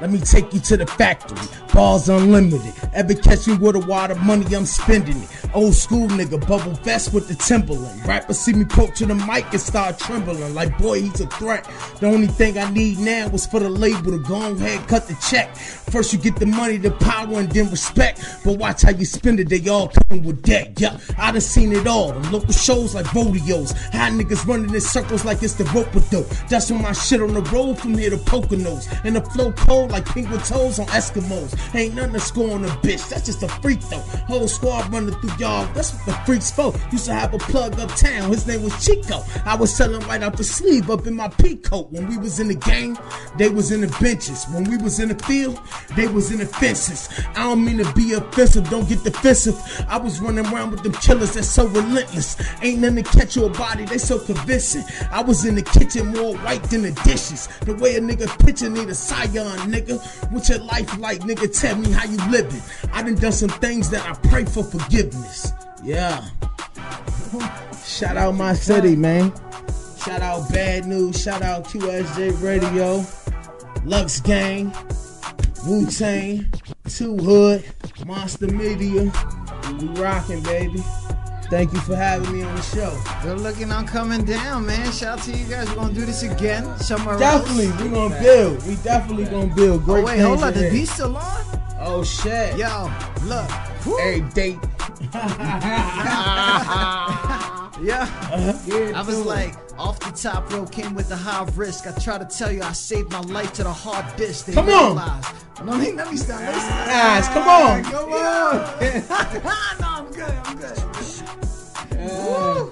Let me take you to the factory. Balls unlimited. Ever catch me with a wad of money, I'm spending it. Old school nigga, bubble vest with the Timberland. Rappers see me poke to the mic and start trembling. Like, boy, he's a threat. The only thing I need now was for the label to go ahead cut the check. First, you get the money, the power, and then respect. But watch how you spend it, they all coming with debt. Yeah, I done seen it all. Them local shows like rodeos. High niggas running in circles like it's the rope dope. That's when my shit on the road from here to Poconos. And the flow cold like penguin toes on Eskimos. Ain't nothing to score on a bitch, that's just a freak though. Whole squad running through y'all, that's what the freaks for. Used to have a plug uptown, his name was Chico. I was selling right out the sleeve up in my peacoat. When we was in the game, they was in the benches. When we was in the field, they was in the fences. I don't mean to be offensive, don't get defensive. I was running around with them killers that's so relentless. Ain't nothing to catch your body, they so convincing. I was in the kitchen more white than the dishes. The way a nigga picture need a scion, nigga. What's your life like, nigga? Tell me how you living. I done done some things that I pray for forgiveness. Yeah. Shout out my city, man. Shout out Bad News. Shout out QSJ Radio. Lux Gang. Wu Tang. Two Hood. Monster Media. We rocking, baby. Thank you for having me on the show. Good looking on coming down, man. Shout out to you guys. We're gonna do this again somewhere Definitely, else. we gonna build. We definitely gonna build. Great Oh wait, hold on. The beat still on? Oh shit. Yo, look. Woo. Every date. Yeah. Yeah, I was like, off the top row came with the high risk. I try to tell you I saved my life to the hard dish. They Come on. realize. No, let me, let me stop. Let me stop. Guys, come on. Come on. no, I'm good. I'm good. Woo.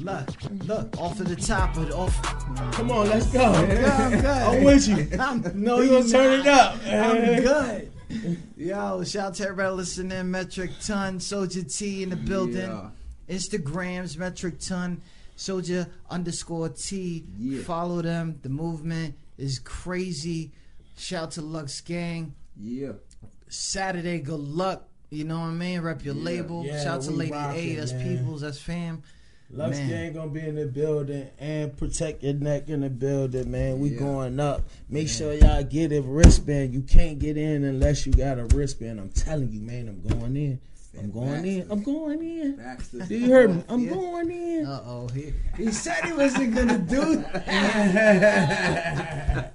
Look, look, off of the top of off. Come on, let's go. I'm good. I'm good. I'm with you. I'm, No, you gonna turn it up. I'm good. Yo, shout out to everybody listening. Metric Ton, Soldier T in the building. Yeah. Instagrams, Metric Ton, Soldier underscore T. Yeah. Follow them. The movement is crazy. Shout out to Lux Gang. Yeah. Saturday, good luck. You know what I mean? Rep your Yeah. label. Yeah, Shout to we Lady A. That's man. peoples. That's fam. Lux Man. Gang gonna be in the building and protect your neck in the building, man. We Yeah. going up. Make sure y'all get a wristband. You can't get in unless you got a wristband. I'm telling you, man. I'm going in. I'm going in. I'm going in. Baxter. Do you hear me? I'm Yeah. going in. Uh oh. He, he said he wasn't gonna do that.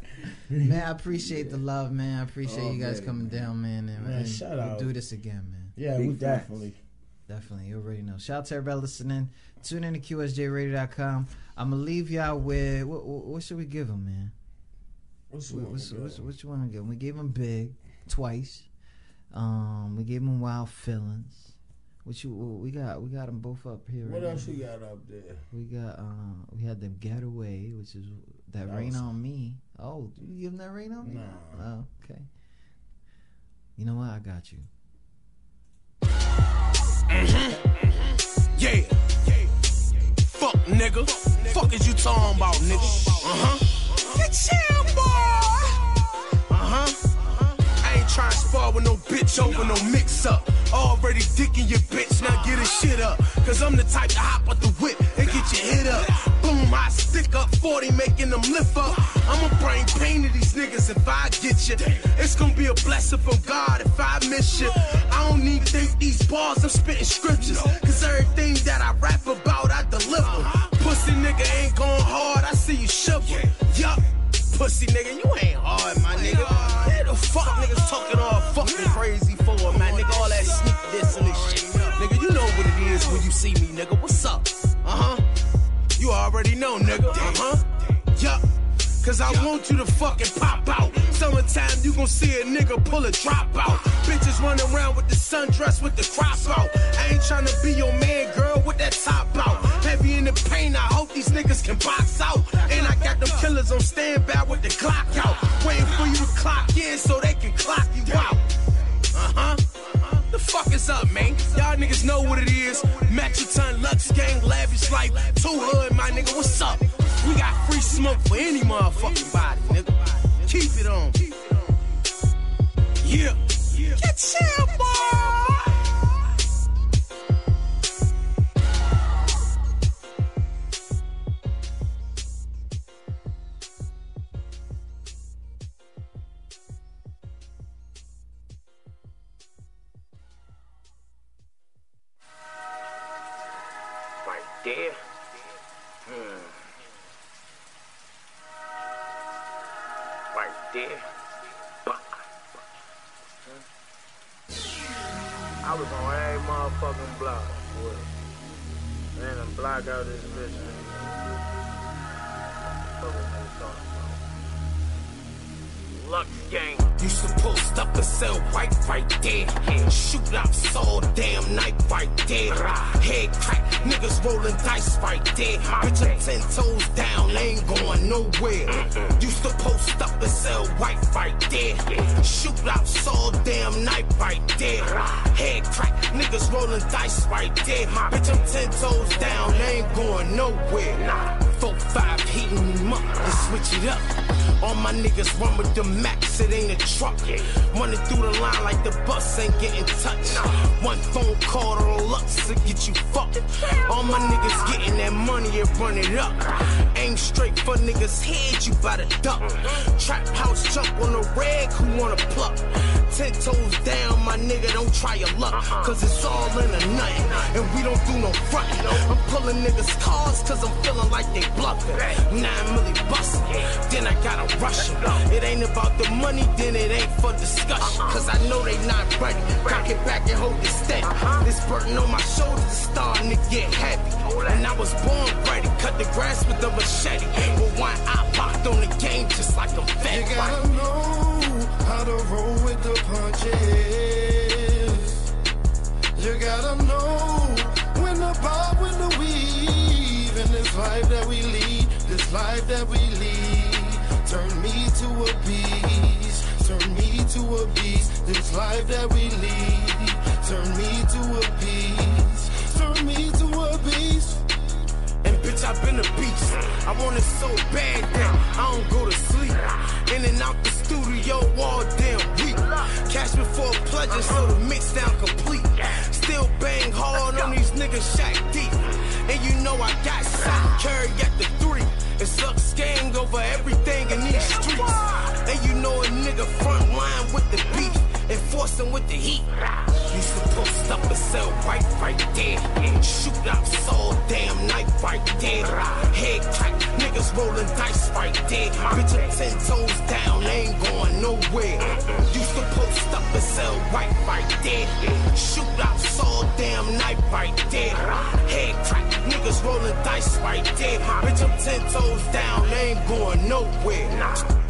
man, I appreciate the love, man. I appreciate Oh, you guys man, coming down, man. And, Man, and shout we'll out. do this again, man. yeah, Big we facts. definitely. Definitely. You already know. Shout out to everybody listening. Tune in to QSJRadio.com. I'm going to leave y'all with what, what, what should we give them, man? What's, What, what's, what's, what's, what you want to give 'em? We gave them Big twice. Um, we gave them Wild Feelings. What you what we got? We got them both up here. what right else now. you got up there? We got uh, we had them Getaway, which is that, That rain was- on me. Oh, you give them that rain on me? Nah. Oh, okay. You know what? I got you. Yeah. Fuck, nigga. Fuck is you talking about, nigga? Uh huh. Get chill, boy. Trying to spar with no bitch over no mix up. Already dicking your bitch, now get his shit up. Cause I'm the type to hop out the whip and get your hit up. Boom, I stick up 40, making them lift up. I'ma bring pain to these niggas if I get you. It's gonna be a blessing from God if I miss you. I don't even think these bars, I'm spitting scriptures. Cause everything that I rap about, I deliver. Pussy nigga ain't going hard, I see you shiver. Yup. Pussy nigga, you ain't hard, my nigga. The fuck niggas talking all fucking crazy for, man? Nigga, all that sneak this and this shit. Nigga, you know what it is when you see me, nigga. What's up? Uh huh. You already know, nigga. Uh huh. Yup. Cause I want you to fucking pop out. Summertime, you gon' see a nigga pull a drop out. Bitches running around with the sundress with the crop out. I ain't tryna be your man, girl, with that top out heavy in the pain. I hope these niggas can box out. And I got them killers on standby with the clock out. Waiting for you to clock in so they can clock you out. Uh huh. The fuck is up, man? Y'all niggas know what it is. Metric Ton, Lux Gang, Lavish Life, Two Hood, my nigga, what's up? We got free smoke for any motherfucking body, nigga. Keep it on. Yeah. Get chill, boy. There. Hmm. Right there. Bah. I was on every motherfucking block. Boy. Man, I'm block out this bitch. Man. Fuck what they talking about. Lux gang. Used to post up and sell white right there. Shoot up all damn night right there. Head crack, niggas rolling dice right there. Bitch, I'm ten toes down, ain't going nowhere. Used to post up and sell white right there. Shoot up all damn night right there. Head crack, niggas rolling dice right there. Bitch, I'm ten toes down, ain't going nowhere. Four five heating them up, and switch it up. All my niggas run with the max, it ain't a truck. Running through the line like the bus ain't getting touched. One phone call to Lux to get you fucked. All my niggas getting that money and run it up. Aim straight for niggas' head, you bout to duck. Trap house jump on the rag, who wanna pluck? Ten toes down, my nigga, don't try your luck. Cause it's all in a nothing, and we don't do no front. I'm pulling niggas' cars cause I'm feeling like they bluffing. Nine milli bustin', then I gotta rush. It It ain't about the money, then it ain't for discussion. Cause I know they not ready. Cock it back and hold it steady. Uh-huh. This burden on my shoulders is starting to get heavy. And I was born ready, cut the grass with a machete. But one I popped on the game just like I'm You fed. gotta know how to roll with the punches. You gotta know when to bob, when to weave. In this life that we lead, this life that we lead. Turn me to a beast, turn me to a beast. This life that we lead. Turn me to a beast, turn me to a beast. And bitch, I've been a beast. I want it so bad that I don't go to sleep. In and out the studio all damn week. Cash before a pleasure, so the mix down complete. Still bang hard on these niggas shack deep. And you know I got shot, carry at the three. It sucks gang over everything in these streets. And you know a nigga front line with the beef. Enforcing with the heat. To post up and sell right right there. Shoot up all damn night right there. Head crack, niggas rolling dice right there. Bitch, I'm ten toes down, ain't going nowhere. To post up and sell right right there. Shoot up all damn night right there. Head crack, niggas rolling dice right there. Bitch, I'm ten toes down, ain't going nowhere.